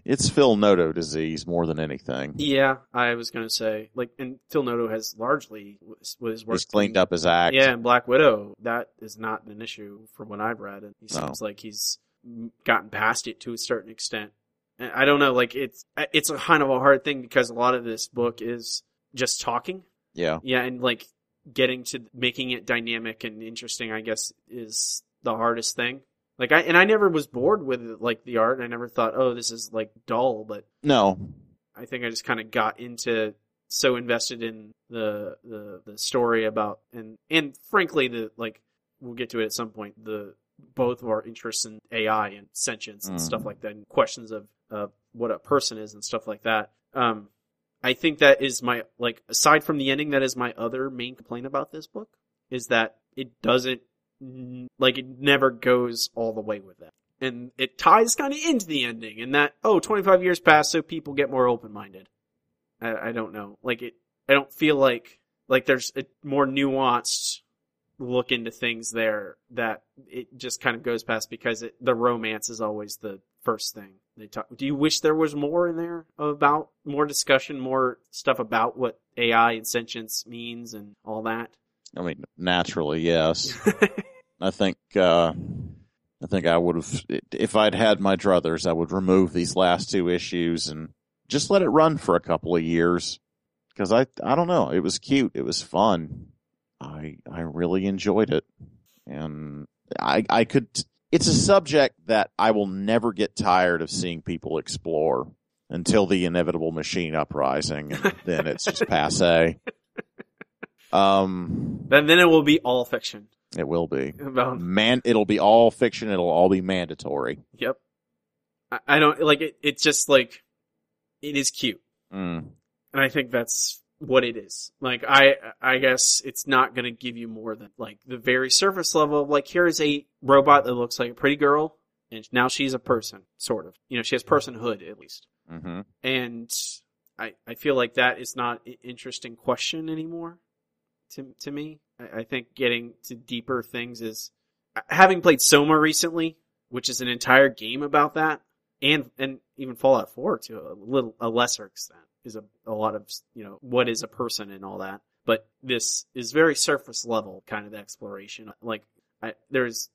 it's Phil Noto disease more than anything. Yeah, I was gonna say like, and Phil Noto has largely was, was cleaned up his act. Yeah, and Black Widow, that is not an issue from what I've read. And he No. seems like he's gotten past it to a certain extent. And I don't know, like it's it's a kind of a hard thing because a lot of this book is just talking. yeah. Yeah, and like getting to making it dynamic and interesting, I guess, is the hardest thing. Like I and I never was bored with like the art. I never thought, oh, this is like dull, but No. I think I just kind of got into so invested in the the the story about and and frankly the like we'll get to it at some point the both of our interests in AI and sentience and Mm. stuff like that and questions of uh, what a person is and stuff like that. Um, I think that is my like aside from the ending, that is my other main complaint about this book is that it doesn't Mm-hmm. like it never goes all the way with that. And it ties kind of into the ending and that, oh, 25 years pass so people get more open-minded. I, I don't know. Like it, I don't feel like, like there's a more nuanced look into things there that it just kind of goes past because it, the romance is always the first thing they talk. Do you wish there was more in there about more discussion, more stuff about what AI and sentience means and all that? I mean, naturally, yes. [laughs] I think, uh, I think I would have, if I'd had my druthers, I would remove these last two issues and just let it run for a couple of years. Cause I, I don't know. It was cute. It was fun. I, I really enjoyed it. And I, I could, it's a subject that I will never get tired of seeing people explore until the inevitable machine uprising. And then it's just [laughs] passe. Um, Then then it will be all fiction it will be. [laughs] about Man, it'll be all fiction. It'll all be mandatory. Yep. I, I don't like it. It's just like it is cute, Mm. and I think that's what it is. Like I, I guess it's not going to give you more than like the very surface level. of, Like here is a robot that looks like a pretty girl, and now she's a person, sort of. You know, she has personhood at least, hmm and I, I feel like that is not an interesting question anymore. To to me, I, I think getting to deeper things is having played Soma recently, which is an entire game about that, and and even Fallout Four to a little a lesser extent is a a lot of you know what is a person and all that. But this is very surface level kind of exploration. Like I, there's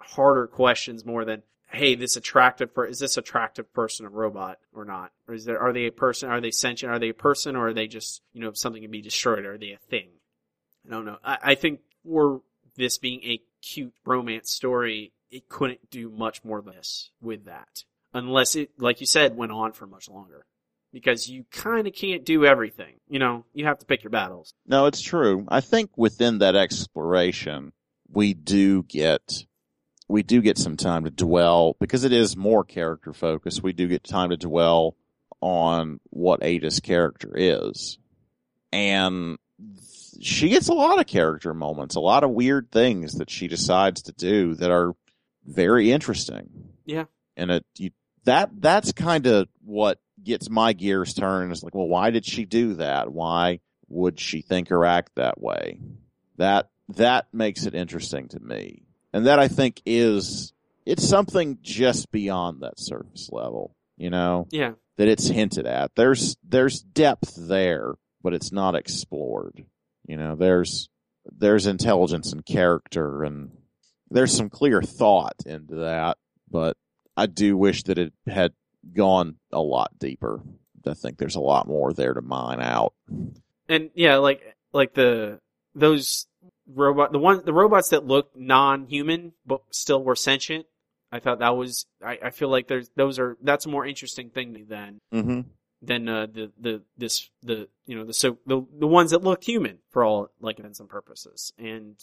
harder questions more than hey, this attractive per- is this attractive person a robot or not? Or is there are they a person? Are they sentient? Are they a person or are they just you know something can be destroyed? Are they a thing? I don't know. I, I think for this being a cute romance story, it couldn't do much more than this with that. Unless it, like you said, went on for much longer. Because you kind of can't do everything. You know, you have to pick your battles. No, it's true. I think within that exploration, we do get, we do get some time to dwell because it is more character focused. We do get time to dwell on what Ada's character is. And she gets a lot of character moments, a lot of weird things that she decides to do that are very interesting. Yeah. And it, you, that, that's kind of what gets my gears turned. It's like, well, why did she do that? Why would she think or act that way? That, that makes it interesting to me. And that I think is, it's something just beyond that surface level, you know? Yeah. that it's hinted at. There's there's depth there, but it's not explored. You know, there's there's intelligence and character and there's some clear thought into that, but I do wish that it had gone a lot deeper. I think there's a lot more there to mine out. And yeah, like, like the, those robot, the one, the robots that looked non-human, but still were sentient. I thought that was, I, I feel like there's, those are, that's a more interesting thing than, Mm-hmm. Than, uh, the, the, this, the, you know, the, so, the, the ones that looked human for all, like, intents and purposes. And,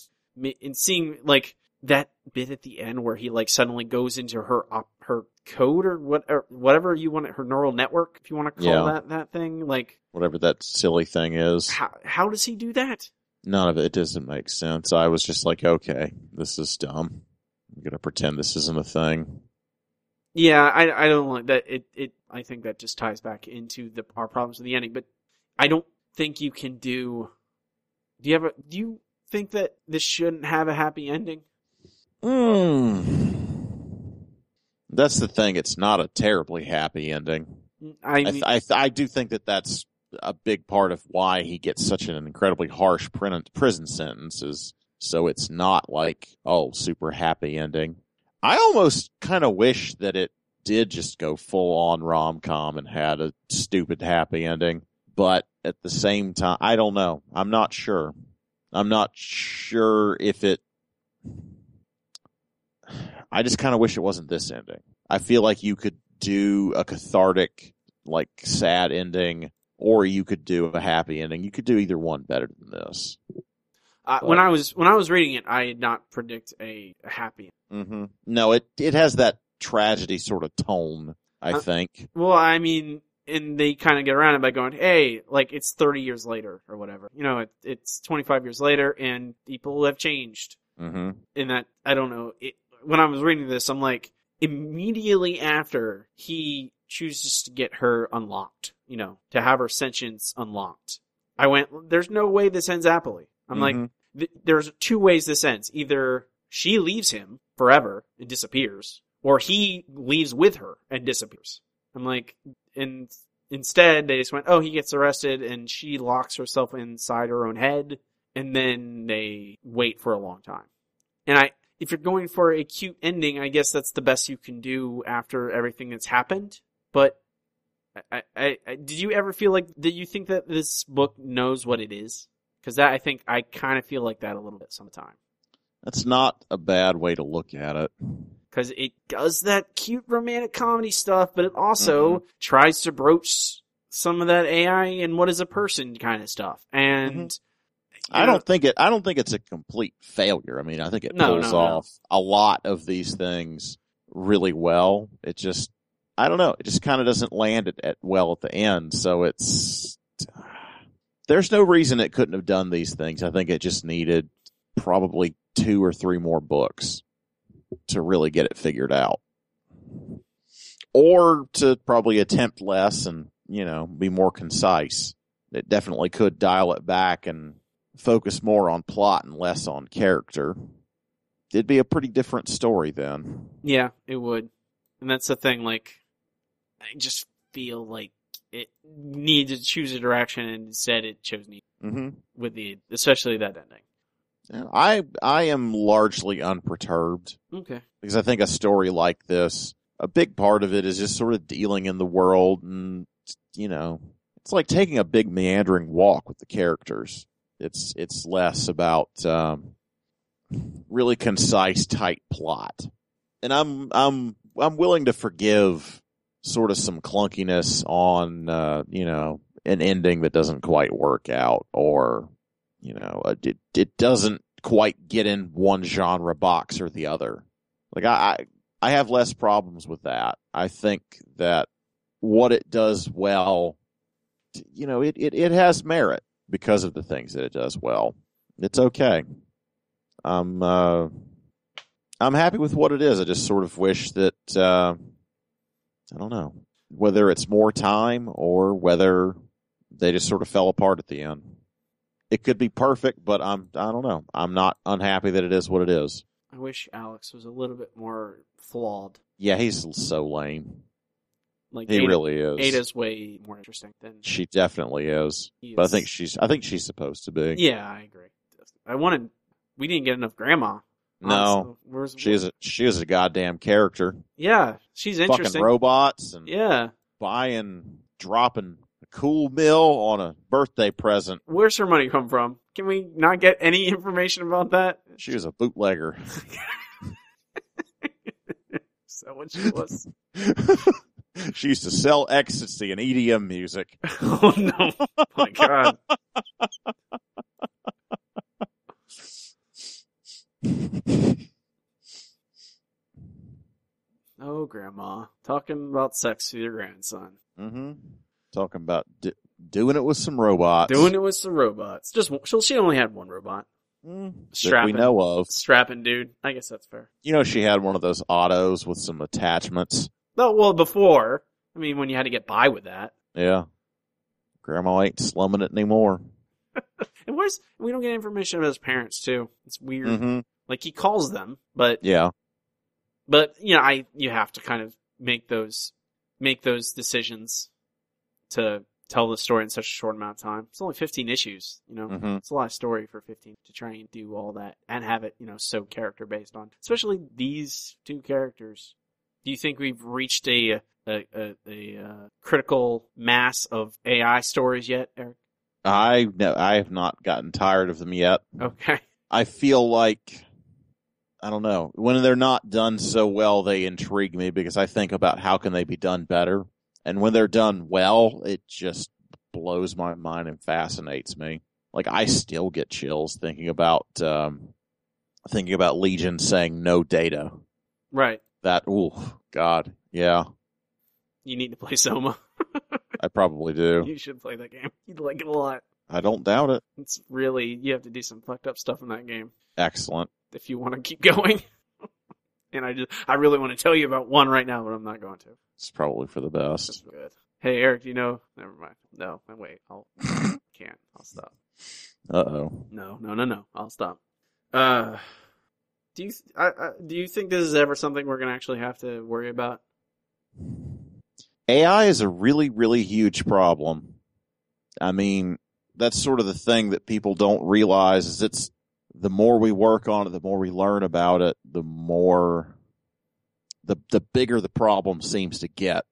and seeing, like, that bit at the end where he, like, suddenly goes into her, op, her code or what, or whatever you want it, her neural network, if you want to call Yeah. that, that thing, like, Whatever that silly thing is, how, how does he do that? none of it doesn't make sense. I was just like, okay, this is dumb. I'm gonna pretend this isn't a thing. Yeah, I I don't like that. It it I think that just ties back into the our problems with the ending. But I don't think you can do. Do you have a? Do you think that this shouldn't have a happy ending? Mm. That's the thing. It's not a terribly happy ending. I, I, mean, I, th- I do think that that's a big part of why he gets such an incredibly harsh prison sentence is so it's not like, oh, super happy ending. I almost kind of wish that it did just go full on rom com and had a stupid happy ending. But at the same time, I don't know. I'm not sure. I'm not sure if it. I just kind of wish it wasn't this ending. I feel like you could do a cathartic, like sad ending, or you could do a happy ending. You could do either one better than this. I, when I was when I was reading it, I did not predict a, a happy. hmm No, it it has that tragedy sort of tone. I Uh, think. Well, I mean, and they kind of get around it by going, "Hey, like it's thirty years later or whatever. You know, it, it's twenty five years later, and people have changed." hmm in that I don't know. It, when I was reading this, I'm like, immediately after he chooses to get her unlocked, you know, to have her sentience unlocked, I went, "There's no way this ends happily." I'm like, Mhm. th- there's two ways this ends. Either she leaves him forever and disappears, or he leaves with her and disappears. I'm like, and instead they just went, oh, he gets arrested and she locks herself inside her own head and then they wait for a long time. And I, if you're going for a cute ending, I guess that's the best you can do after everything that's happened. But I, I, I did you ever feel like, did you think that this book knows what it is? Cause that, I think, I kind of feel like that a little bit sometimes. That's not a bad way to look at it. Cause it does that cute romantic comedy stuff, but it also mm-hmm. tries to broach some of that AI and what is a person kind of stuff. And, mm-hmm. you I know, don't think it. I don't think it's a complete failure. I mean, I think it No, pulls no, no. off a lot of these things really well. It just, I don't know. It just kind of doesn't land it at well at the end. So it's there's no reason it couldn't have done these things. I think it just needed probably two or three more books to really get it figured out, or to probably attempt less and you know be more concise. It definitely could dial it back and focus more on plot and less on character. It'd be a pretty different story then. Yeah, it would. And that's the thing, like, I just feel like it needed to choose a direction and instead it chose me Mm-hmm. with the, especially that ending. I I am largely unperturbed Okay. because I think a story like this, a big part of it is just sort of dealing in the world and you know, it's like taking a big meandering walk with the characters. It's it's less about um, really concise, tight plot, and I'm I'm I'm willing to forgive sort of some clunkiness on uh, you know an ending that doesn't quite work out or you know uh, it it doesn't quite get in one genre box or the other. Like I I, I have less problems with that. I think that what it does well, you know, it, it, it has merit because of the things that it does well. It's okay. I'm uh, I'm happy with what it is. I just sort of wish that uh, I don't know whether it's more time or whether they just sort of fell apart at the end. It could be perfect, but I'm I don't know. I'm not unhappy that it is what it is. I wish Alex was a little bit more flawed. Yeah, he's so lame. Like, He Ada, really is. Ada's way more interesting than She definitely is. he But I think she's I think she's supposed to be. Yeah, I agree. I wanted, we didn't get enough grandma. No. Where's, She is a she is a goddamn character. Yeah, she's interesting. Fucking robots and Yeah. buying dropping a cool mill on a birthday present. Where's her money come from? Can we not get any information about that? She was a bootlegger. [laughs] Is that what she was? [laughs] she used to sell ecstasy and EDM music. [laughs] oh no! My God! Oh, grandma, talking about sex with your grandson, Mm hmm Talking about d- doing it with some robots. doing it with some robots. Just she she only had one robot, Mm, that we know of. strapping dude. I guess that's fair. You know, she had one of those autos with some attachments. No, well, before I mean, when you had to get by with that, Yeah. Grandma ain't slumming it anymore. [laughs] and where's we don't get information about his parents too. It's weird. hmm Like he calls them, but Yeah. but you know, I you have to kind of make those make those decisions to tell the story in such a short amount of time. It's only 15 issues, you know. hmm It's a lot of story for 15 to try and do all that and have it, you know, so character based on, especially these two characters. Do you think we've reached a a, a, a uh, critical mass of AI stories yet, Eric? I no, I have not gotten tired of them yet. Okay. I feel like I don't know when they're not done so well, they intrigue me because I think about how can they be done better, and when they're done well, it just blows my mind and fascinates me. Like I still get chills thinking about um, thinking about Legion saying no data. Right. That ooh, God, yeah, You need to play Soma. [laughs] I probably do. You should play that game. You'd like it a lot. I don't doubt it. It's really, you have to do some fucked up stuff in that game. Excellent. if you want to keep [laughs] going. and I just, I really want to tell you about one right now, but I'm not going to. It's probably for the It's best. good. Hey, Eric, do you know? Never mind. No, wait. I'll [laughs] can't. I'll stop. Uh oh. No, no, no, no. I'll stop. Uh, do you I, I, do you think this is ever something we're gonna actually have to worry about? AI is a really, really huge problem. I mean, that's sort of the thing that people don't realize is it's the more we work on it, the more we learn about it, the more the the bigger the problem seems to get.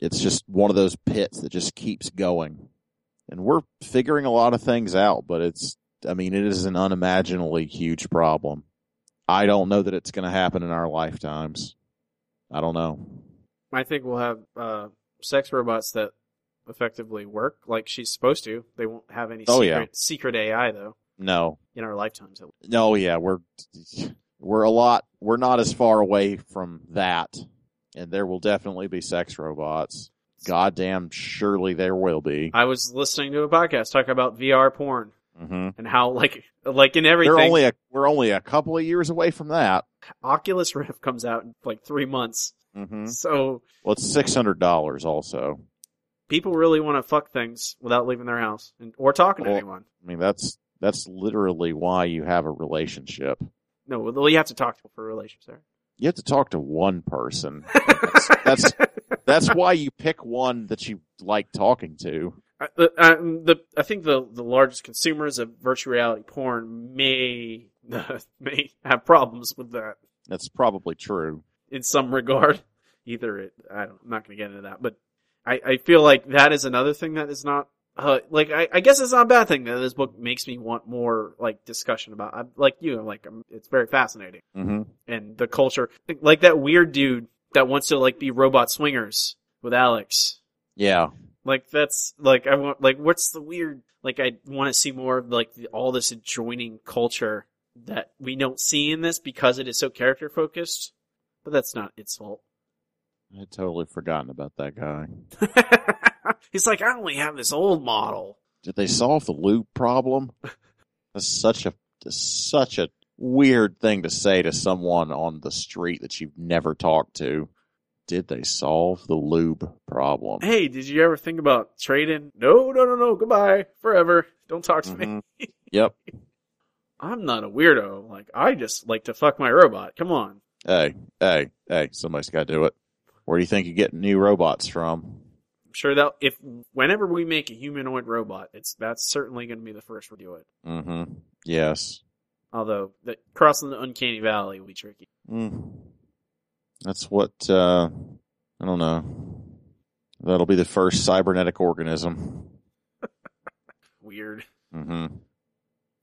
It's just one of those pits that just keeps going. And we're figuring a lot of things out, but it's I mean, it is an unimaginably huge problem. I don't know that it's going to happen in our lifetimes. I don't know. I think we'll have uh, sex robots that effectively work like she's supposed to. They won't have any Oh, secret yeah. secret AI though No, in our lifetimes. No, yeah, we're we're a lot. We're not as far away from that, and there will definitely be sex robots. Goddamn, surely there will be. I was listening to a podcast talking about VR porn hmm and how like like in everything. They're only a, we're only a couple of years away from that. Oculus Rift comes out in like three months, hmm so Well, it's six hundred dollars also. People really want to fuck things without leaving their house and, or talking to anyone. I mean, that's that's literally why you have a relationship. No, well, you have to talk to for relationships there. You have to talk to one person. [laughs] That's that's why you pick one that you like talking to. I, the, uh, the I think the the largest consumers of virtual reality porn may [laughs] may have problems with that That's probably true. in some regard. Either it, I don't, I'm not going to get into that, but I, I feel like that is another thing that is not uh, like I, I guess it's not a bad thing that this book makes me want more like discussion about. I, like you, like um, it's very fascinating hmm and the culture, like that weird dude that wants to like be robot swingers with Alex. Yeah. Like that's like I want like what's the weird like I want to see more of like the, all this adjoining culture that we don't see in this because it is so character focused. But that's not its fault. I had totally forgotten about that guy. [laughs] He's like I only have this old model. Did they solve the loop problem? [laughs] That's such a such a weird thing to say to someone on the street that you've never talked to. Did they solve the lube problem? Hey, did you ever think about trading? No, no, no, no. Goodbye forever. Don't talk to me. Mhm. [laughs] Yep. I'm not a weirdo. Like I just like to fuck my robot. Come on. Hey, hey, hey, somebody's got to do it. Where do you think you get new robots from? I'm sure that if whenever we make a humanoid robot, it's that's certainly going to be the first we do it. Mm-hmm. Yes. Although the, crossing the uncanny valley will be tricky. Mm. That's what, uh, I don't know. That'll be the first cybernetic organism. [laughs] Weird. Mm-hmm.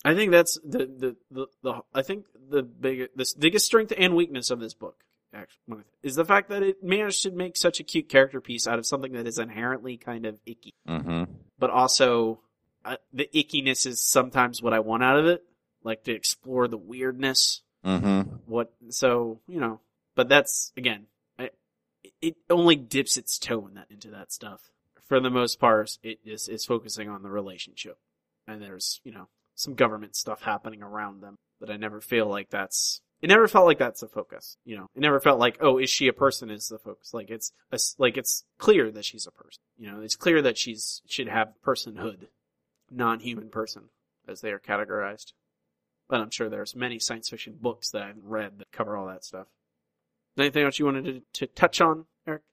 I think that's the the the, the I think the big the biggest strength and weakness of this book actually is the fact that it managed to make such a cute character piece out of something that is inherently kind of icky, Mm-hmm. but also uh, the ickiness is sometimes what I want out of it, like to explore the weirdness. Mm-hmm. What so you know, but that's again, I, it only dips its toe in that into that stuff. For the most part, it is is focusing on the relationship, and there's you know some government stuff happening around them that I never feel like that's. It never felt like that's the focus, you know. It never felt like, oh, is she a person? Is the focus like it's a, like it's clear that she's a person, you know. It's clear that she's should have personhood, non-human person, as they are categorized. But I'm sure there's many science fiction books that I haven't read that cover all that stuff. Anything else you wanted to, to touch on, Eric?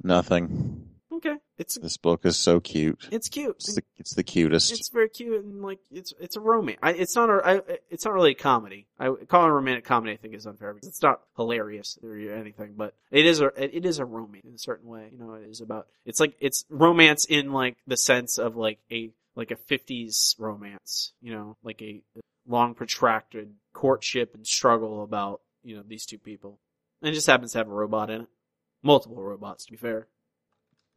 Nothing. Okay, it's This book is so cute. it's cute. It's the, it's the cutest. It's very cute and like it's it's a romance. I, it's not a I, it's not really a comedy. I call it a romantic comedy. I think is unfair because it's not hilarious or anything, but it is a it is a romance in a certain way. You know, it is about it's like it's romance in like the sense of like a like a fifties romance. You know, like a long protracted courtship and struggle about you know these two people. And it just happens to have a robot in it, multiple robots to be fair.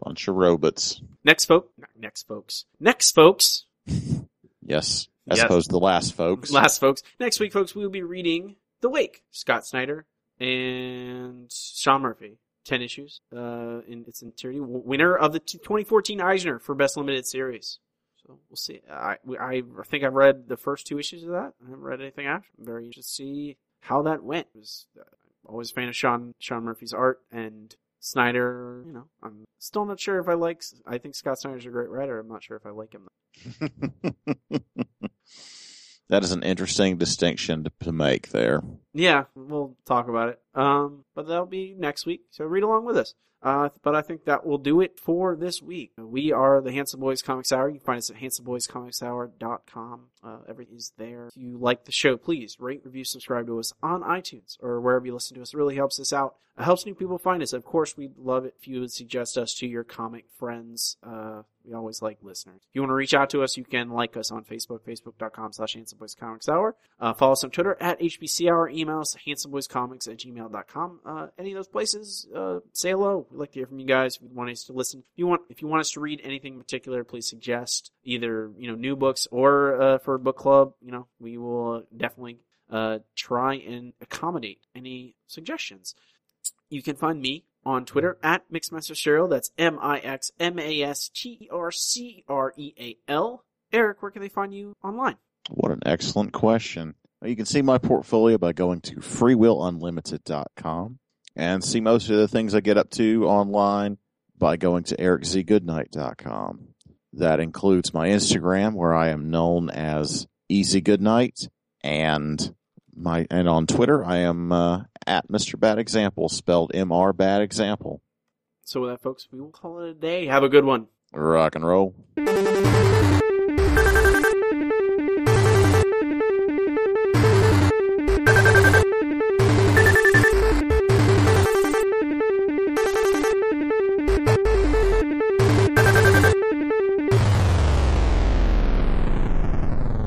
Bunch of robots. Next, folk, next, folks, next, folks. Yes. As Yes. opposed to the last folks. Last, folks. Next week, folks, we will be reading The Wake, Scott Snyder and Sean Murphy. 10 issues uh, in its entirety. Winner of the 2014 Eisner for Best Limited Series. So we'll see. I, I think I've read the first two issues of that. I haven't read anything after. I'm very interested to see how that went. It was, uh, I'm always a fan of Sean, Sean Murphy's art and Snyder, you know, I'm still not sure if I like, I think Scott Snyder's a great writer. I'm not sure if I like him. That [laughs] is an interesting distinction to, to make there. Yeah, we'll talk about it. Um, but that'll be next week. So read along with us. Uh, but I think that will do it for this week. We are the Handsome Boys Comics Hour. You can find us at handsomeboyscomicshour.com. Uh, everything's there. If you like the show, please rate, review, subscribe to us on iTunes or wherever you listen to us. It really helps us out. It helps new people find us. Of course, we'd love it if you would suggest us to your comic friends. Uh, we always like listeners. If you want to reach out to us, you can like us on Facebook, facebook.com slash Handsome Boys Comics Hour. Uh, follow us on Twitter at HBC Hour. Email us handsomeboyscomics at gmail.com. Uh, any of those places, uh, say hello. We'd like to hear from you guys. You want us to listen, if you want, if you want us to read anything in particular, please suggest either, you know, new books or, uh, for book club. You know, we will definitely, uh, try and accommodate any suggestions. You can find me on Twitter at Mixmaster. That's M I X M A S T E R C R E A L. Eric, where can they find you online? What an excellent question. You can see my portfolio by going to freewillunlimited.com and see most of the things I get up to online by going to ericzgoodnight.com. That includes my Instagram where I am known as Easy Goodnight and my and on Twitter I am uh, at Mr. Bad Example spelled M R Bad Example. So with that, folks, we will call it a day. Have a good one. Rock and roll.